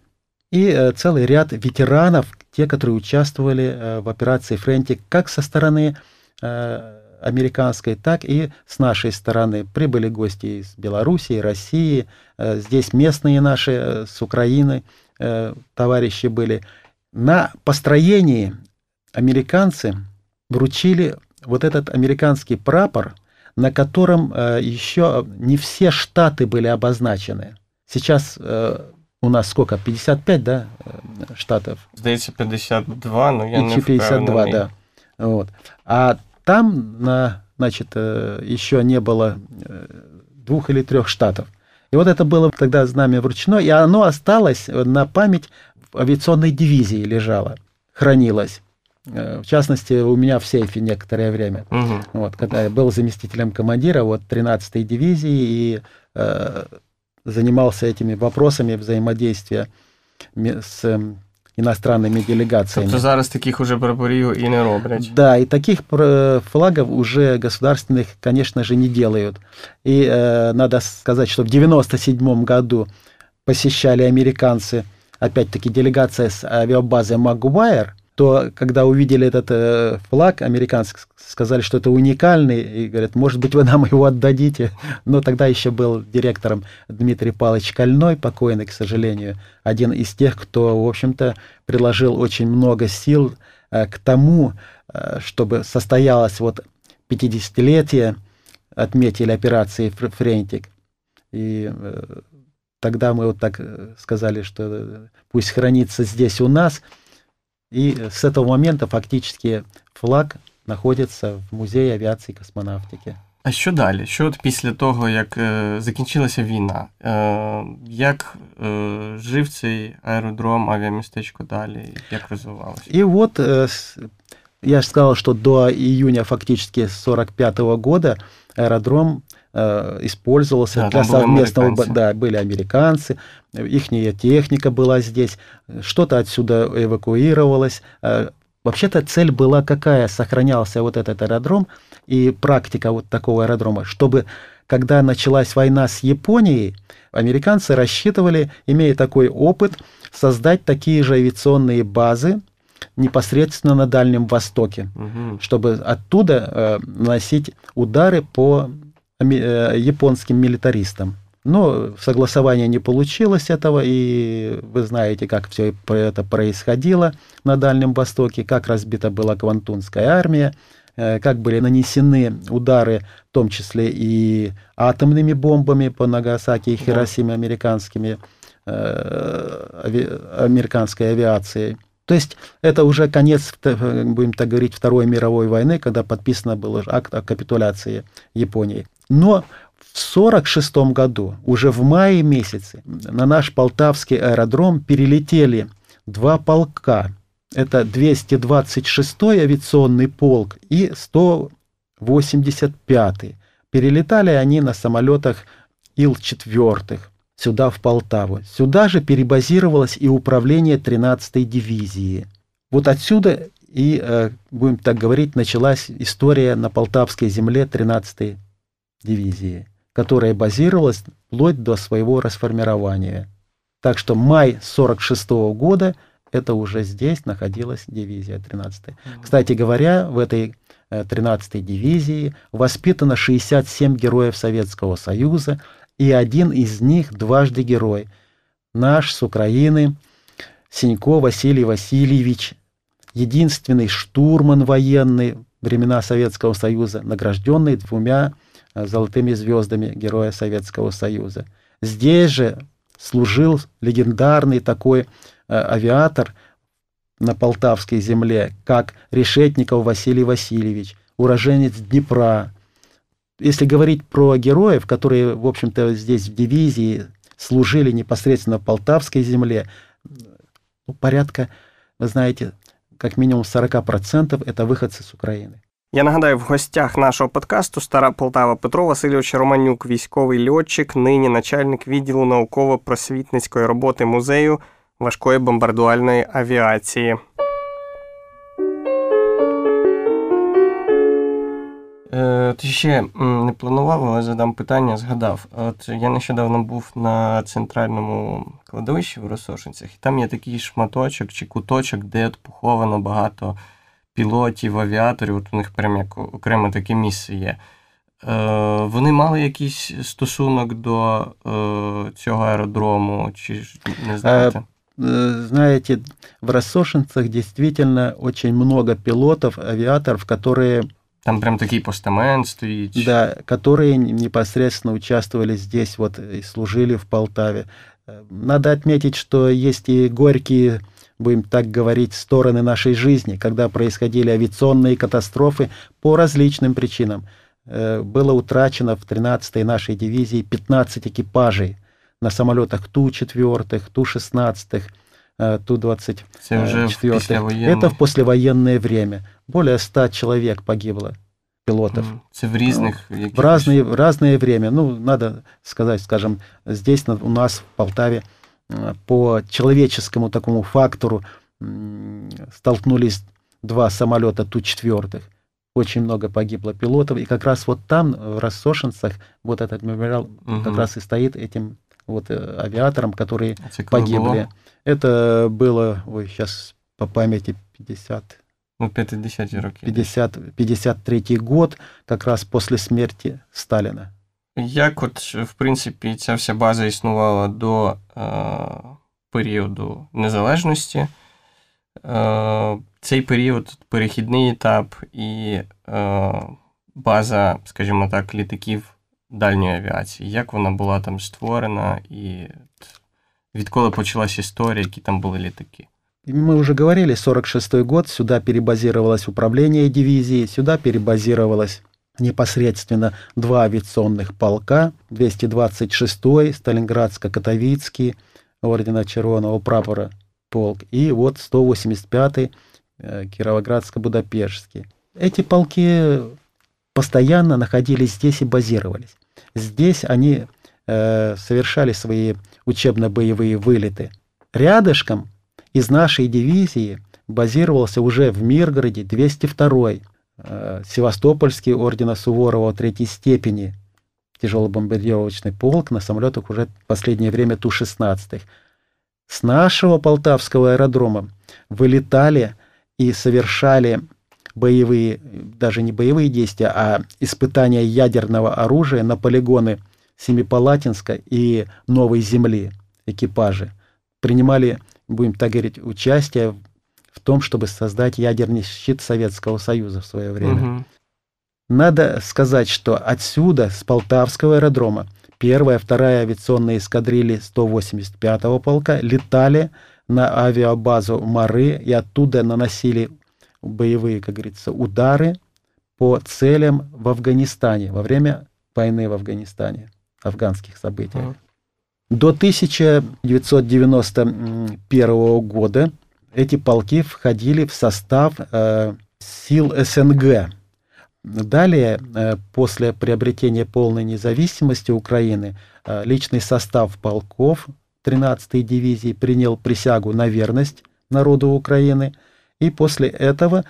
и целый ряд ветеранов, те, которые участвовали в операции «Френтик» как со стороны американской, так и с нашей стороны. Прибыли гости из Белоруссии, России, здесь местные наши с Украины товарищи были. На построении американцы вручили вот этот американский прапор, на котором э, еще не все штаты были обозначены. Сейчас э, у нас сколько? 55, да, э, штатов? Здається, 52, но я не 52, да. Вот. А там, на, значит, еще не было двух или трех штатов. И вот это было тогда знамя вручено, и оно осталось на память в авиационной дивизии лежало, хранилось. Э, в частности, у меня в сейфе некоторое время. Угу. Вот, когда я был заместителем командира вот 13-й дивизии и э, занимался этими вопросами взаимодействия с эм, иностранными делегациями. Тобто зараз таких уже прапорів и не роблять. Да, и таких флагов уже государственных, конечно же, не делают. И э, надо сказать, что в 97 году посещали американцы опять-таки делегация с авиабазы Магуайр, то когда увидели этот э, флаг американский, сказали, что это уникальный, и говорят, может быть, вы нам его отдадите. Но тогда еще был директором Дмитрий Павлович Кольной, покойный, к сожалению, один из тех, кто, в общем-то, приложил очень много сил э, к тому, э, чтобы состоялось вот 50-летие, отметили операции «Френтик». И Тогда мы вот так э, сказали, что э, пусть хранится здесь у нас. И с этого момента фактически флаг знаходиться в музеї авіації і космонавтики. А що далі? Що от після того, як е, закінчилася війна? Е, Як е, жив цей аеродром, авіамістечко далі? Як розвивалося? І от е, я же сказал, что до июня фактически 45 -го года аэродром Э, использовался да, для совместного... Да, были американцы, их техника была здесь, что-то отсюда эвакуировалось. Э, вообще-то цель была какая? Сохранялся вот этот аэродром и практика вот такого аэродрома, чтобы когда началась война с Японией, американцы рассчитывали, имея такой опыт, создать такие же авиационные базы непосредственно на Дальнем Востоке, угу. чтобы оттуда э, наносить удары по Э, японским милитаристам. Но согласования не получилось этого, и вы знаете, как все это происходило на Дальнем Востоке, как разбита была Квантунская армия. э, как были нанесены удары, в том числе и атомными бомбами по Нагасаки и Хиросиме американскими, американской авиацией. То есть это уже конец, будем так говорить, Второй мировой войны, когда подписано был акт о капитуляции Японии. Но в 1946 году, уже в мае месяце, на наш Полтавский аэродром перелетели два полка. Это 226-й авиационный полк и 185-й. Перелетали они на самолетах Ил-4 сюда, в Полтаву. Сюда же перебазировалось и управление 13-й дивизии. Вот отсюда и, э, будем так говорить, началась история на Полтавской земле 13-й дивизии, которая базировалась вплоть до своего расформирования. Так что май 46 -го года это уже здесь находилась дивизия 13 -я. Кстати говоря, в этой 13-й э, дивизии воспитано 67 героев Советского Союза, и один из них дважды герой. Наш с Украины Синько Василий Васильевич, единственный штурман военный времена Советского Союза, награжденный двумя золотыми звездами Героя Советского Союза. Здесь же служил легендарный такой э, авиатор на Полтавской земле, как Решетников Василий Васильевич, уроженец Днепра, если говорить про героев, которые, в общем-то, здесь в дивизии служили непосредственно в Полтавской земле, ну, порядка, ви знаєте, як мінімум 40% это выходцы з України. Я нагадаю, в гостях нашого подкасту Стара Полтава Петро Васильович Романюк, військовий льотчик, нині начальник відділу науково-просвітницької роботи музею важкої бомбардувальної авіації. Е, Ти ще не планував, але задам питання, згадав. От я нещодавно був на центральному кладовищі в Росошинцях, і там є такий шматочок чи куточок, де от поховано багато пілотів, авіаторів. От у них прям як окреме таке місце є. Е, Вони мали якийсь стосунок до е, цього аеродрому, чи не знаєте? Знаете, в Рассошинцах действительно очень много пилотов, авиаторов, которые там прям такие постамент стоит. Да, которые непосредственно участвовали здесь вот и служили в Полтаве. Надо отметить, что есть и горькие, будем так говорить, стороны нашей жизни, когда происходили авиационные катастрофы по различным причинам. Э, было утрачено в 13-й нашей дивизии 15 экипажей на самолетах Ту-4, Ту-16, Ту-24. Это в послевоенное время. Более 100 человек погибло пилотов. Это в разных... В разные, в разное время. Ну, надо сказать, скажем, здесь у нас в Полтаве по человеческому такому фактору столкнулись два самолета Ту-4. Очень много погибло пилотов. И как раз вот там, в Рассошинцах, вот этот мемориал угу. как раз и стоит этим вот э, авиатором, которые погибли. Было? Это было, ой, сейчас по памяти 50... Ну, 50 роки. 50, 53 год, как раз после смерти Сталіна. Як от, в принципі, ця вся база існувала до е, періоду незалежності? Е, Цей період перехідний етап і е, база, скажімо так, літаків дальньої авіації. Як вона була там створена, і відколи почалась історія, які там були літаки? Мы уже говорили, 46 год, сюда перебазировалось управление дивизии, сюда перебазировалось непосредственно два авиационных полка, 226-й, Сталинградско-Катовицкий, ордена Червоного прапора полк, и вот 185-й, э, Кировоградско-Будапештский. Эти полки постоянно находились здесь и базировались. Здесь они э, совершали свои учебно-боевые вылеты. Рядышком из нашей дивизии базировался уже в Миргороде 202-й э, Севастопольский ордена Суворова третьей степени тяжелобомбардировочный полк на самолетах уже в последнее время Ту-16. С нашего Полтавского аэродрома вылетали и совершали боевые, даже не боевые действия, а испытания ядерного оружия на полигоны Семипалатинска и Новой Земли экипажи. Принимали, будем так говорить, участие в том, чтобы создать ядерный щит Советского Союза в свое время. Надо сказать, что отсюда, с Полтавского аэродрома, первая, вторая авиационные эскадрильи 185-го полка летали на авиабазу Мары и оттуда наносили боевые, как говорится, удары по целям в Афганистане во время войны в Афганистане, афганских событий. Мгм. До 1991 года эти полки входили в состав э, сил СНГ. Далее, э, после приобретения полной независимости Украины, э, личный состав полков 13-й дивизии принял присягу на верность народу Украины, и после этого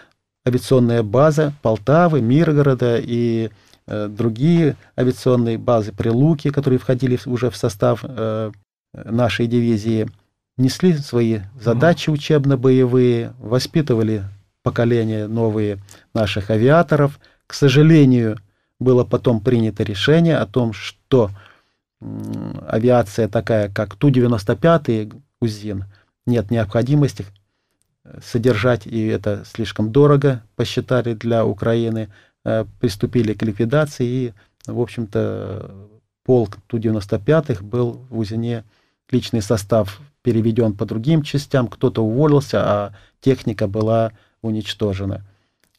авиационная база Полтавы, Миргорода и э, другие авиационные базы Прилуки, которые входили уже в состав нашей дивизии, несли свои задачи учебно-боевые, воспитывали поколения новые наших авиаторов. К сожалению, было потом принято решение о том, что авиация такая, как Ту-95 УЗИН, нет необходимости э, содержать, и это слишком дорого посчитали для Украины, э, приступили к ликвидации, и, в общем-то, полк Ту-95 был в УЗИНе, личный состав переведен по другим частям, кто-то уволился, а техника была уничтожена,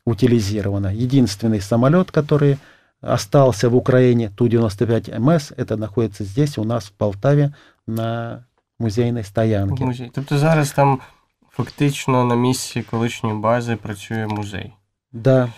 утилизирована. Единственный самолет, который остался в Украине, Ту-95МС, это находится здесь, у нас в Полтаве, на музейной В стоянке. музей. Тобто зараз там фактично на місці колишньої бази працює музей. Да,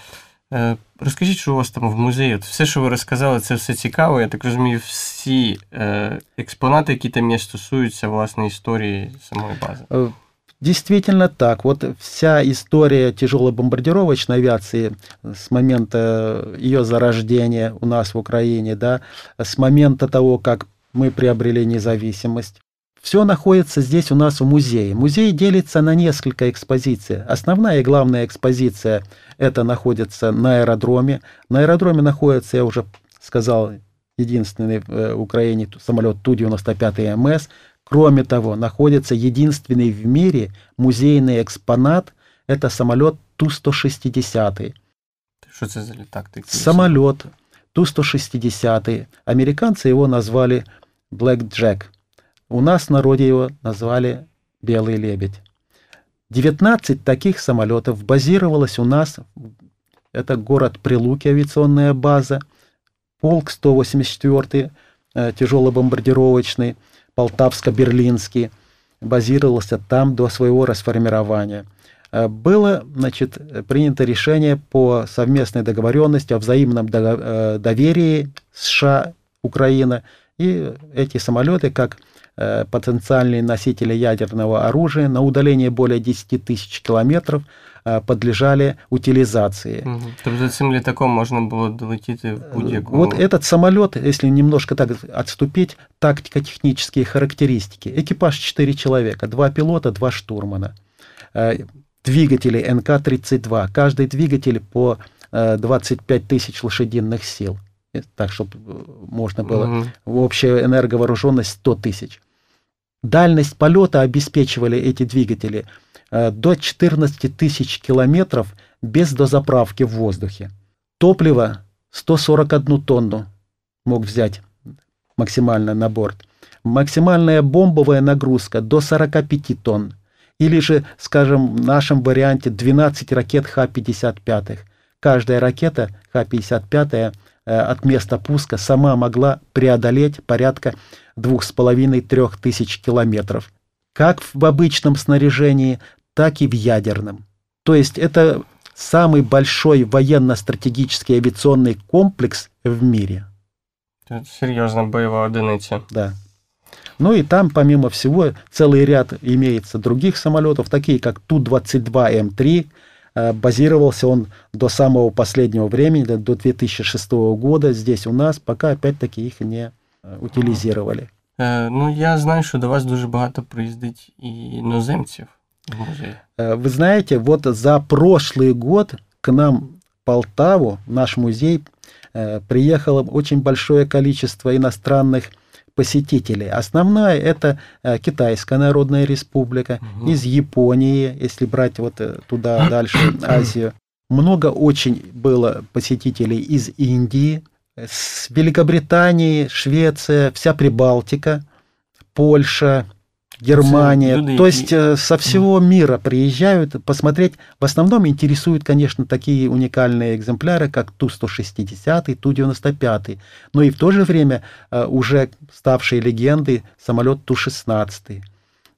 Е, Розкажіть, що у вас там в музеї? От все, що ви розказали, це все цікаво. Я так розумію, всі е, експонати, які там є, стосуються власне історії самої бази. Э, Действительно так. Вот вся история тяжелой бомбардировочной авиации с момента ее зарождения у нас в Украине, да, с момента того, как мы приобрели независимость, все находится здесь у нас в музее. Музей делится на несколько экспозиций. Основная и главная экспозиция это находится на аэродроме. На аэродроме находится, я уже сказал, единственный в Украине самолет Ту-95МС. Кроме того, находится единственный в мире музейный экспонат. Это самолет Ту-160. Що це за такий? Самолет Ту-160. Американцы его назвали Black Jack. У нас в народе его назвали Белый лебедь. 19 таких самолетов базировалось у нас. Это город Прилуки, авиационная база. Полк 184 э, тяжело-бомбардировочный, Полтавско-Берлинский, базировался там до своего расформирования. Э, Было значит, принято решение по совместной договоренности о взаимном э, доверии США-Украина. И эти самолеты, как потенциальные носители ядерного оружия, на удаление более 10 тысяч километров э, подлежали утилизации. Мгм. Тобто цим літаком можна було долетіти в будь-яку. Вот этот самолет, если немножко так отступить, тактико-технические характеристики. Экипаж 4 человека, два пилота, два штурмана. Э, Двигатели НК-32. Каждый двигатель по э, 25 тысяч лошадиных сил. Э, Так, чтобы можно было Мгм. общая энерговооруженность 100 тысяч. Дальность полета обеспечивали эти двигатели э, до 14 тысяч километров без дозаправки в воздухе. Топливо 141 тонну мог взять максимально на борт. Максимальная бомбовая нагрузка до 45 тонн. Или же, скажем, в нашем варианте 12 ракет Х-55. Каждая ракета Х-55 э, от места пуска сама могла преодолеть порядка 2,5-3 тысяч километров. Как в обычном снаряжении, так и в ядерном. То есть это самый большой военно-стратегический авиационный комплекс в мире. Це серйозна бойова одиниця. Да. Ну и там, помимо всего, целый ряд имеется других самолетов, такие как Ту-22М3. Э, Базировался он до самого последнего времени, до до 2006 года здесь у нас, пока опять-таки их не э, утилизировали. Е, ну, я знаю, що до вас дуже багато приїздить і іноземців в музей. Э, Вы знаете, вот за прошлый год к нам в Полтаву, в наш музей, э, приехало очень большое количество иностранных посетителей. Основная это э, Китайская Народная Республика, угу. из Японии, если брать вот э, туда дальше Азию. Много очень было посетителей из Индии, с Великобритании, Швеция, вся Прибалтика, Польша, Германия. Люди, То есть э, со всего мира приезжают посмотреть. В основном интересуют, конечно, такие уникальные экземпляры, как Ту-160, Ту-95. Но и в то же время э, уже ставшие легендой самолет Ту-16,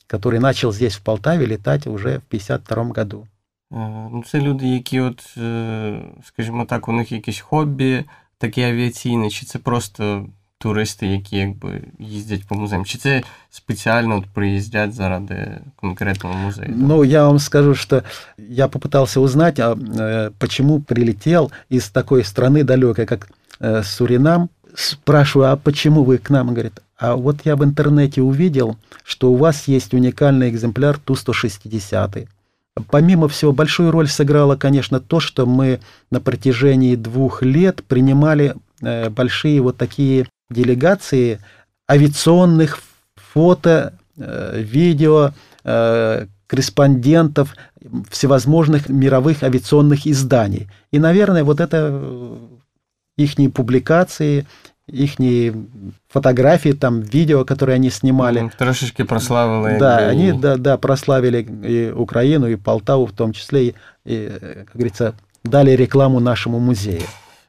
который начал здесь в Полтаве летать уже в 52 году. Ну, Це люди, які, от, скажімо так, у них якісь хобі, таке авіаційне, чи це просто туристи, які якби їздять по музеям? Чи це специально вот приезжать заради конкретного музея? Ну, я вам скажу, что я попытался узнать, а, э, почему прилетел из такой страны далекой, как э, Суринам. Спрашиваю, а почему вы к нам? Говорит, а вот я в интернете увидел, что у вас есть уникальный экземпляр Ту-160. Помимо всего, большую роль сыграло, конечно, то, что мы на протяжении двух лет принимали э, большие вот такие делегации авиационных фото, э, видео, э, корреспондентов всевозможных мировых авиационных изданий. И, наверное, вот это э, их публикации, их фотографии, там, видео, которые они снимали. Трошечки прославили. Да, они да, да, прославили и Украину, и Полтаву в том числе, и, и, как говорится, дали рекламу нашему музею.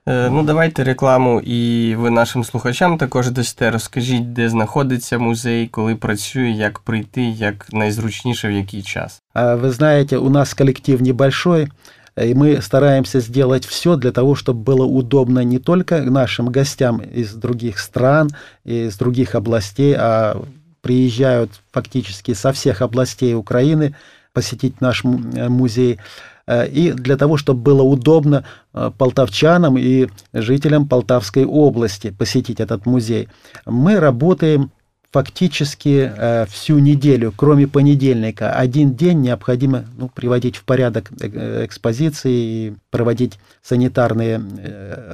Е, ну, давайте рекламу, і ви нашим слухачам також дасте. Розкажіть, де знаходиться музей, коли працює, як прийти, як найзручніше, в який час. Вы знаете, у нас коллектив небольшой, и мы стараемся сделать все для того, чтобы было удобно не только нашим гостям из других стран, из других областей, а приезжают фактически со всех областей Украины посетить наш музей. Э, и для того, чтобы было удобно э, полтавчанам и жителям Полтавской области посетить этот музей. Мы работаем фактически э, всю неделю, кроме понедельника. Один день необходимо ну, приводить в порядок экспозиции и проводить санитарные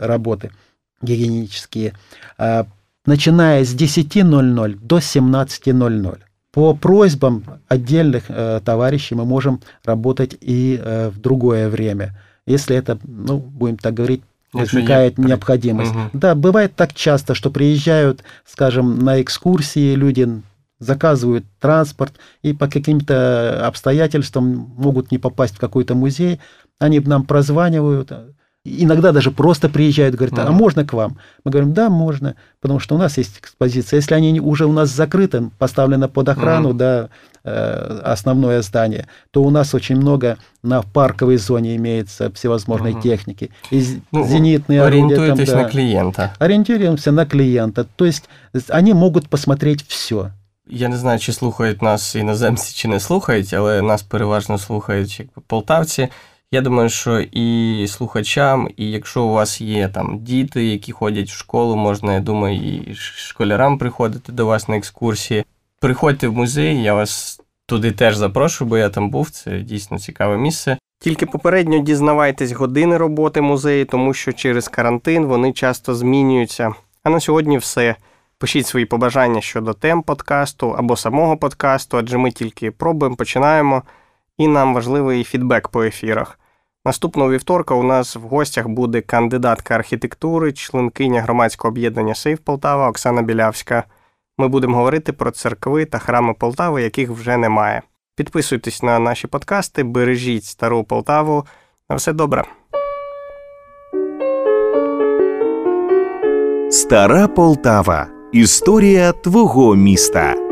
работы гигиенические, начиная с 10.00 до 17.00. По просьбам отдельных э, товарищей мы можем работать и э, в другое время, если это, ну, будем так говорить, возникает Если необходимость. Угу. Да, бывает так часто, что приезжают, скажем, на экскурсии люди, заказывают транспорт и по каким-то обстоятельствам могут не попасть в какой-то музей, они нам прозванивают, Иногда даже просто приезжают, говорят, а можно к вам? Мы говорим, да, можно, потому что у нас есть экспозиция. Если они уже у нас закрыты, поставлены под охрану, mm да, э, основное здание, то у нас очень много на парковой зоне имеется всевозможной mm техники. И ну, зенитные Ориентуетесь там, да, на клиента. Ориентируемся на клиента. То есть они могут посмотреть все. Я не знаю, чи слухають нас іноземці, чи не слухають, але нас переважно слухають якби полтавці. Я думаю, що і слухачам, і якщо у вас є там діти, які ходять в школу, можна, я думаю, і школярам приходити до вас на екскурсії. Приходьте в музей, я вас туди теж запрошую, бо я там був. Це дійсно цікаве місце. Тільки попередньо дізнавайтесь години роботи музею, тому що через карантин вони часто змінюються. А на сьогодні все. Пишіть свої побажання щодо тем подкасту або самого подкасту, адже ми тільки пробуємо, починаємо, і нам важливий фідбек по ефірах. Наступного вівторка у нас в гостях буде кандидатка архітектури, членкиня громадського об'єднання Сейф Полтава Оксана Білявська. Ми будемо говорити про церкви та храми Полтави, яких вже немає. Підписуйтесь на наші подкасти, бережіть стару Полтаву. На все добре. Стара Полтава. Історія твого міста.